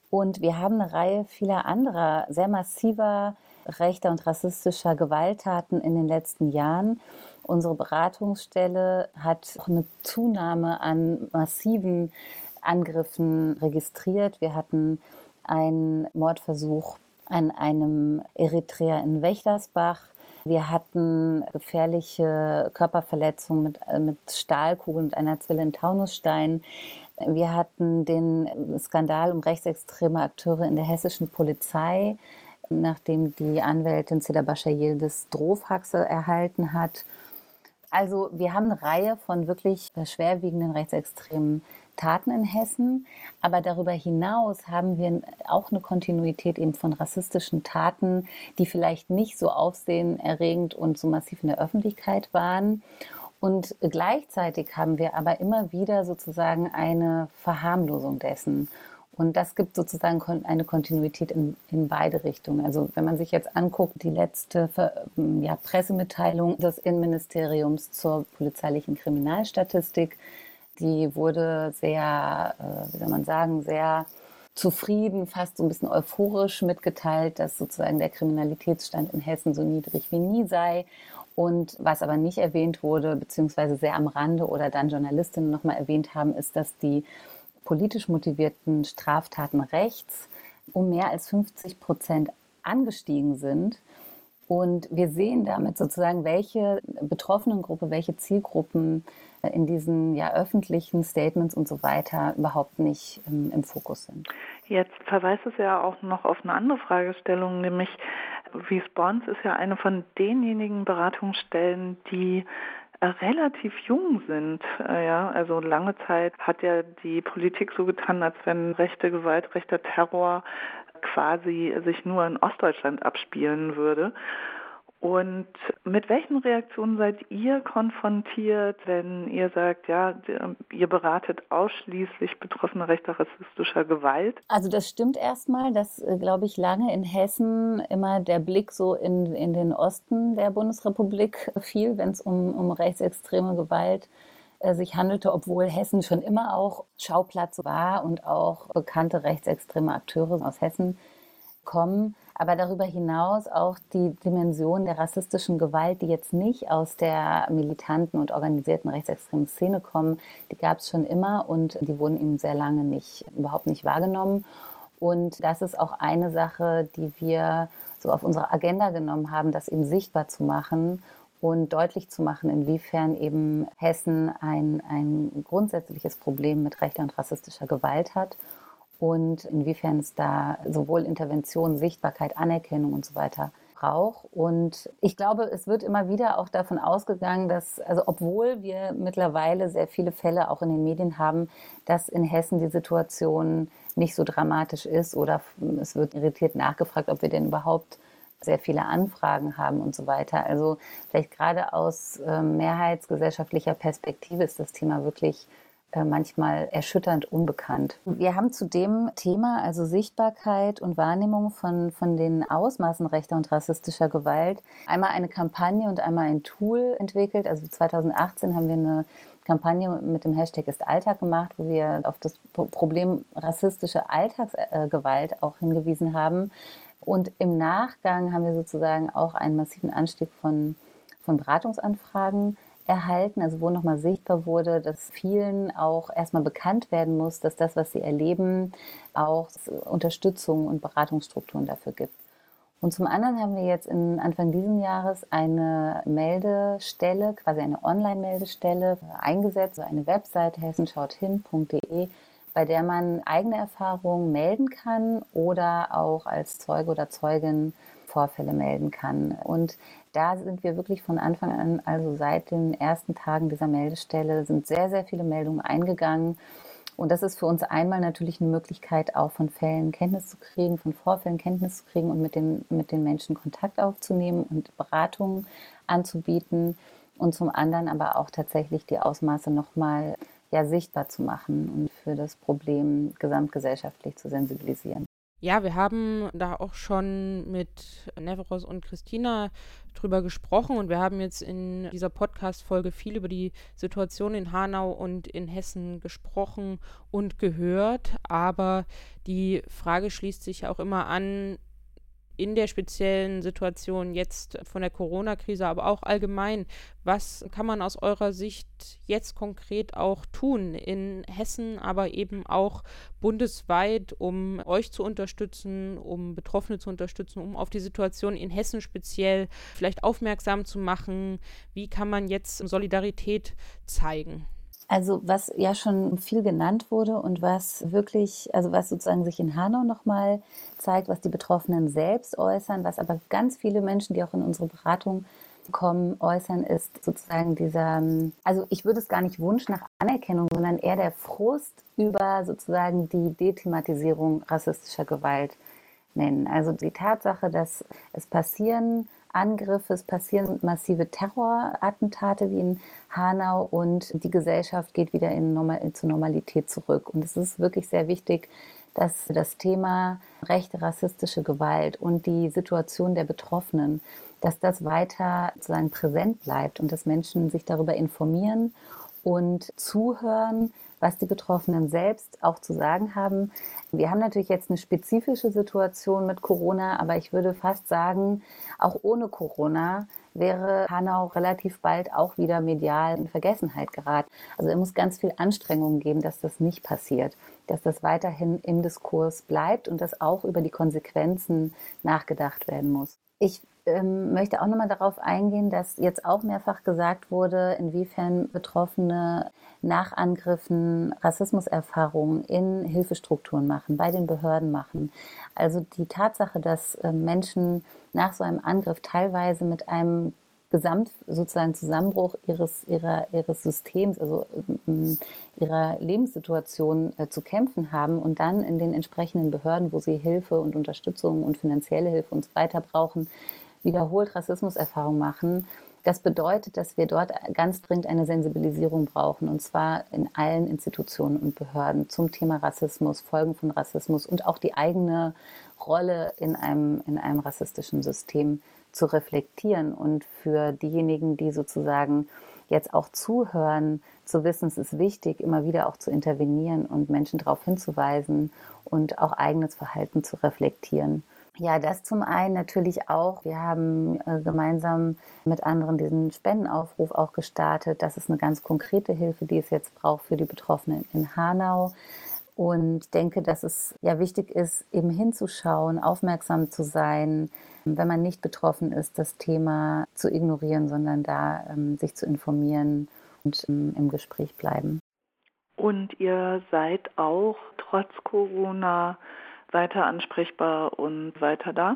H: Und wir haben eine Reihe vieler anderer sehr massiver rechter und rassistischer Gewalttaten in den letzten Jahren. Unsere Beratungsstelle hat auch eine Zunahme an massiven Angriffen registriert. Wir hatten einen Mordversuch an einem Eritreer in Wächtersbach. Wir hatten gefährliche Körperverletzungen mit, äh, mit Stahlkugeln und einer Zwille in Taunusstein. Wir hatten den Skandal um rechtsextreme Akteure in der hessischen Polizei, nachdem die Anwältin Seda Bashayil das Drohfaxe erhalten hat. Also wir haben eine Reihe von wirklich schwerwiegenden rechtsextremen Taten in Hessen. Aber darüber hinaus haben wir auch eine Kontinuität eben von rassistischen Taten, die vielleicht nicht so aufsehenerregend und so massiv in der Öffentlichkeit waren. Und gleichzeitig haben wir aber immer wieder sozusagen eine Verharmlosung dessen. Und das gibt sozusagen eine Kontinuität in, in, beide Richtungen. Also wenn man sich jetzt anguckt, die letzte ja, Pressemitteilung des Innenministeriums zur polizeilichen Kriminalstatistik, die wurde sehr, äh, wie soll man sagen, sehr zufrieden, fast so ein bisschen euphorisch mitgeteilt, dass sozusagen der Kriminalitätsstand in Hessen so niedrig wie nie sei. Und was aber nicht erwähnt wurde, beziehungsweise sehr am Rande oder dann Journalistinnen nochmal erwähnt haben, ist, dass die politisch motivierten Straftaten rechts um mehr als 50 Prozent angestiegen sind. Und wir sehen damit sozusagen, welche Betroffenengruppe, welche Zielgruppen in diesen ja, öffentlichen Statements und so weiter überhaupt nicht im, im Fokus sind.
B: Jetzt verweist es ja auch noch auf eine andere Fragestellung, nämlich Response ist ja eine von denjenigen Beratungsstellen, die äh, relativ jung sind. Äh, ja, also lange Zeit hat ja die Politik so getan, als wenn rechte Gewalt, rechter Terror quasi sich nur in Ostdeutschland abspielen würde. Und mit welchen Reaktionen seid ihr konfrontiert, wenn ihr sagt, ja, ihr beratet ausschließlich Betroffene rechter rassistischer Gewalt?
H: Also das stimmt erstmal, dass, äh, glaube ich, lange in Hessen immer der Blick so in, in den Osten der Bundesrepublik fiel, wenn es um, um rechtsextreme Gewalt äh, sich handelte, obwohl Hessen schon immer auch Schauplatz war und auch bekannte rechtsextreme Akteure aus Hessen kommen aber darüber hinaus auch die Dimension der rassistischen Gewalt, die jetzt nicht aus der militanten und organisierten rechtsextremen Szene kommen, die gab es schon immer und die wurden eben sehr lange nicht, überhaupt nicht wahrgenommen. Und das ist auch eine Sache, die wir so auf unsere Agenda genommen haben, das eben sichtbar zu machen und deutlich zu machen, inwiefern eben Hessen ein, ein grundsätzliches Problem mit rechter und rassistischer Gewalt hat und inwiefern es da sowohl Intervention, Sichtbarkeit, Anerkennung und so weiter braucht. Und ich glaube, es wird immer wieder auch davon ausgegangen, dass, also obwohl wir mittlerweile sehr viele Fälle auch in den Medien haben, dass in Hessen die Situation nicht so dramatisch ist oder es wird irritiert nachgefragt, ob wir denn überhaupt sehr viele Anfragen haben und so weiter. Also vielleicht gerade aus äh, mehrheitsgesellschaftlicher Perspektive ist das Thema wirklich manchmal erschütternd unbekannt. Wir haben zu dem Thema, also Sichtbarkeit und Wahrnehmung von, von den Ausmaßen rechter und rassistischer Gewalt, einmal eine Kampagne und einmal ein Tool entwickelt. Also 2018 haben wir eine Kampagne mit dem Hashtag ist Alltag gemacht, wo wir auf das Problem rassistische Alltagsgewalt auch hingewiesen haben. Und im Nachgang haben wir sozusagen auch einen massiven Anstieg von, von Beratungsanfragen erhalten, also wo nochmal sichtbar wurde, dass vielen auch erstmal bekannt werden muss, dass das, was sie erleben, auch Unterstützung und Beratungsstrukturen dafür gibt. Und zum anderen haben wir jetzt in Anfang dieses Jahres eine Meldestelle, quasi eine Online-Meldestelle eingesetzt, also eine Webseite hessenschauthin.de, bei der man eigene Erfahrungen melden kann oder auch als Zeuge oder Zeugin Vorfälle melden kann. Und da sind wir wirklich von Anfang an, also seit den ersten Tagen dieser Meldestelle, sind sehr, sehr viele Meldungen eingegangen. Und das ist für uns einmal natürlich eine Möglichkeit, auch von Fällen Kenntnis zu kriegen, von Vorfällen Kenntnis zu kriegen und mit den, mit den Menschen Kontakt aufzunehmen und Beratungen anzubieten. Und zum anderen aber auch tatsächlich die Ausmaße nochmal ja, sichtbar zu machen und für das Problem gesamtgesellschaftlich zu sensibilisieren.
A: Ja, wir haben da auch schon mit Neveros und Christina drüber gesprochen und wir haben jetzt in dieser Podcast-Folge viel über die Situation in Hanau und in Hessen gesprochen und gehört. Aber die Frage schließt sich auch immer an, in der speziellen Situation jetzt von der Corona-Krise, aber auch allgemein, was kann man aus eurer Sicht jetzt konkret auch tun in Hessen, aber eben auch bundesweit, um euch zu unterstützen, um Betroffene zu unterstützen, um auf die Situation in Hessen speziell vielleicht aufmerksam zu machen? Wie kann man jetzt Solidarität zeigen?
H: Also was ja schon viel genannt wurde und was wirklich, also was sozusagen sich in Hanau nochmal zeigt, was die Betroffenen selbst äußern, was aber ganz viele Menschen, die auch in unsere Beratung kommen, äußern, ist sozusagen dieser, also ich würde es gar nicht Wunsch nach Anerkennung, sondern eher der Frust über sozusagen die Dethematisierung rassistischer Gewalt nennen. Also die Tatsache, dass es passieren Angriffe, es passieren massive Terrorattentate wie in Hanau und die Gesellschaft geht wieder in Normal zur Normalität zurück. Und es ist wirklich sehr wichtig, dass das Thema rechte rassistische Gewalt und die Situation der Betroffenen, dass das weiter sozusagen präsent bleibt und dass Menschen sich darüber informieren und zuhören, was die Betroffenen selbst auch zu sagen haben. Wir haben natürlich jetzt eine spezifische Situation mit Corona, aber ich würde fast sagen, auch ohne Corona wäre Hanau relativ bald auch wieder medial in Vergessenheit geraten. Also es muss ganz viel Anstrengung geben, dass das nicht passiert, dass das weiterhin im Diskurs bleibt und dass auch über die Konsequenzen nachgedacht werden muss. Ich ähm, möchte auch nochmal darauf eingehen, dass jetzt auch mehrfach gesagt wurde, inwiefern Betroffene nach Angriffen Rassismuserfahrungen in Hilfestrukturen machen, bei den Behörden machen. Also die Tatsache, dass äh, Menschen nach so einem Angriff teilweise mit einem Gesamt sozusagen Zusammenbruch ihres, ihrer, ihres Systems, also ähm, ihrer Lebenssituation äh, zu kämpfen haben und dann in den entsprechenden Behörden, wo sie Hilfe und Unterstützung und finanzielle Hilfe und so weiter brauchen, wiederholt Rassismuserfahrung machen. Das bedeutet, dass wir dort ganz dringend eine Sensibilisierung brauchen, und zwar in allen Institutionen und Behörden zum Thema Rassismus, Folgen von Rassismus und auch die eigene Rolle in einem, in einem rassistischen System zu reflektieren und für diejenigen, die sozusagen jetzt auch zuhören, zu wissen, es ist wichtig, immer wieder auch zu intervenieren und Menschen darauf hinzuweisen und auch eigenes Verhalten zu reflektieren. Ja, das zum einen natürlich auch. Wir haben äh, gemeinsam mit anderen diesen Spendenaufruf auch gestartet. Das ist eine ganz konkrete Hilfe, die es jetzt braucht für die Betroffenen in Hanau und denke, dass es ja wichtig ist, eben hinzuschauen, aufmerksam zu sein, wenn man nicht betroffen ist, das Thema zu ignorieren, sondern da ähm, sich zu informieren und ähm, im Gespräch bleiben.
B: Und ihr seid auch trotz Corona weiter ansprechbar und weiter da?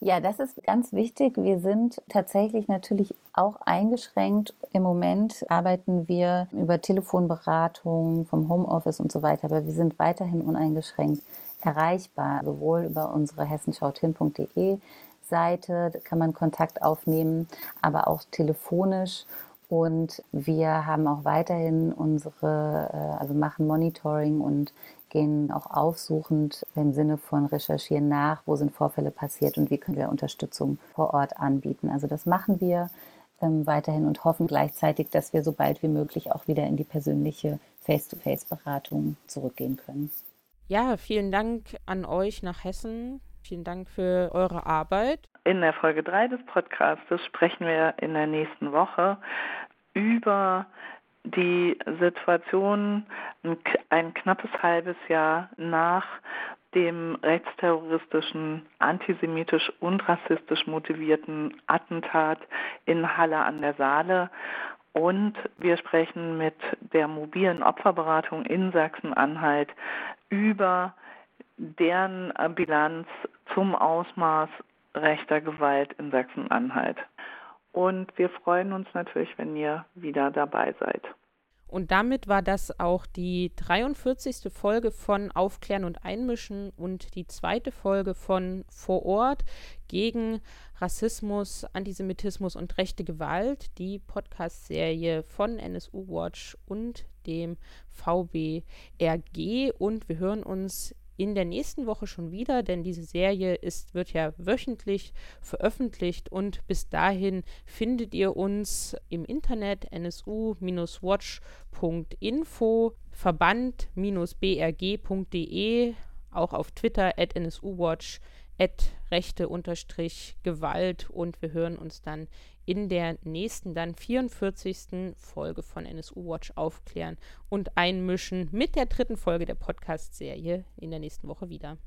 H: Ja, das ist ganz wichtig. Wir sind tatsächlich natürlich auch eingeschränkt. Im Moment arbeiten wir über Telefonberatung vom Homeoffice und so weiter, aber wir sind weiterhin uneingeschränkt erreichbar, sowohl über unsere hessenschautin.de Seite kann man Kontakt aufnehmen, aber auch telefonisch. Und wir haben auch weiterhin unsere, äh, also machen Monitoring und gehen auch aufsuchend im Sinne von recherchieren nach, wo sind Vorfälle passiert und wie können wir Unterstützung vor Ort anbieten. Also das machen wir ähm, weiterhin und hoffen gleichzeitig, dass wir so bald wie möglich auch wieder in die persönliche Face-to-Face-Beratung zurückgehen können.
A: Ja, vielen Dank an euch nach Hessen. Vielen Dank für eure Arbeit.
B: In der Folge 3 des Podcasts sprechen wir in der nächsten Woche über die Situation ein knappes halbes Jahr nach dem rechtsterroristischen, antisemitisch und rassistisch motivierten Attentat in Halle an der Saale. Und wir sprechen mit der mobilen Opferberatung in Sachsen-Anhalt über deren Bilanz zum Ausmaß rechter Gewalt in Sachsen-Anhalt. Und wir freuen uns natürlich, wenn ihr wieder dabei seid.
A: Und damit war das auch die 43. Folge von Aufklären und Einmischen und die zweite Folge von Vor Ort gegen Rassismus, Antisemitismus und rechte Gewalt, die Podcast-Serie von NSU Watch und dem VBRG. Und wir hören uns in der nächsten Woche schon wieder, denn diese Serie ist, wird ja wöchentlich veröffentlicht und bis dahin findet ihr uns im Internet nsu-watch.info, verband-brg.de, auch auf Twitter at nsuwatch, at rechte-gewalt und wir hören uns dann in der nächsten, dann 44. Folge von NSU Watch aufklären und einmischen mit der dritten Folge der Podcast-Serie in der nächsten Woche wieder.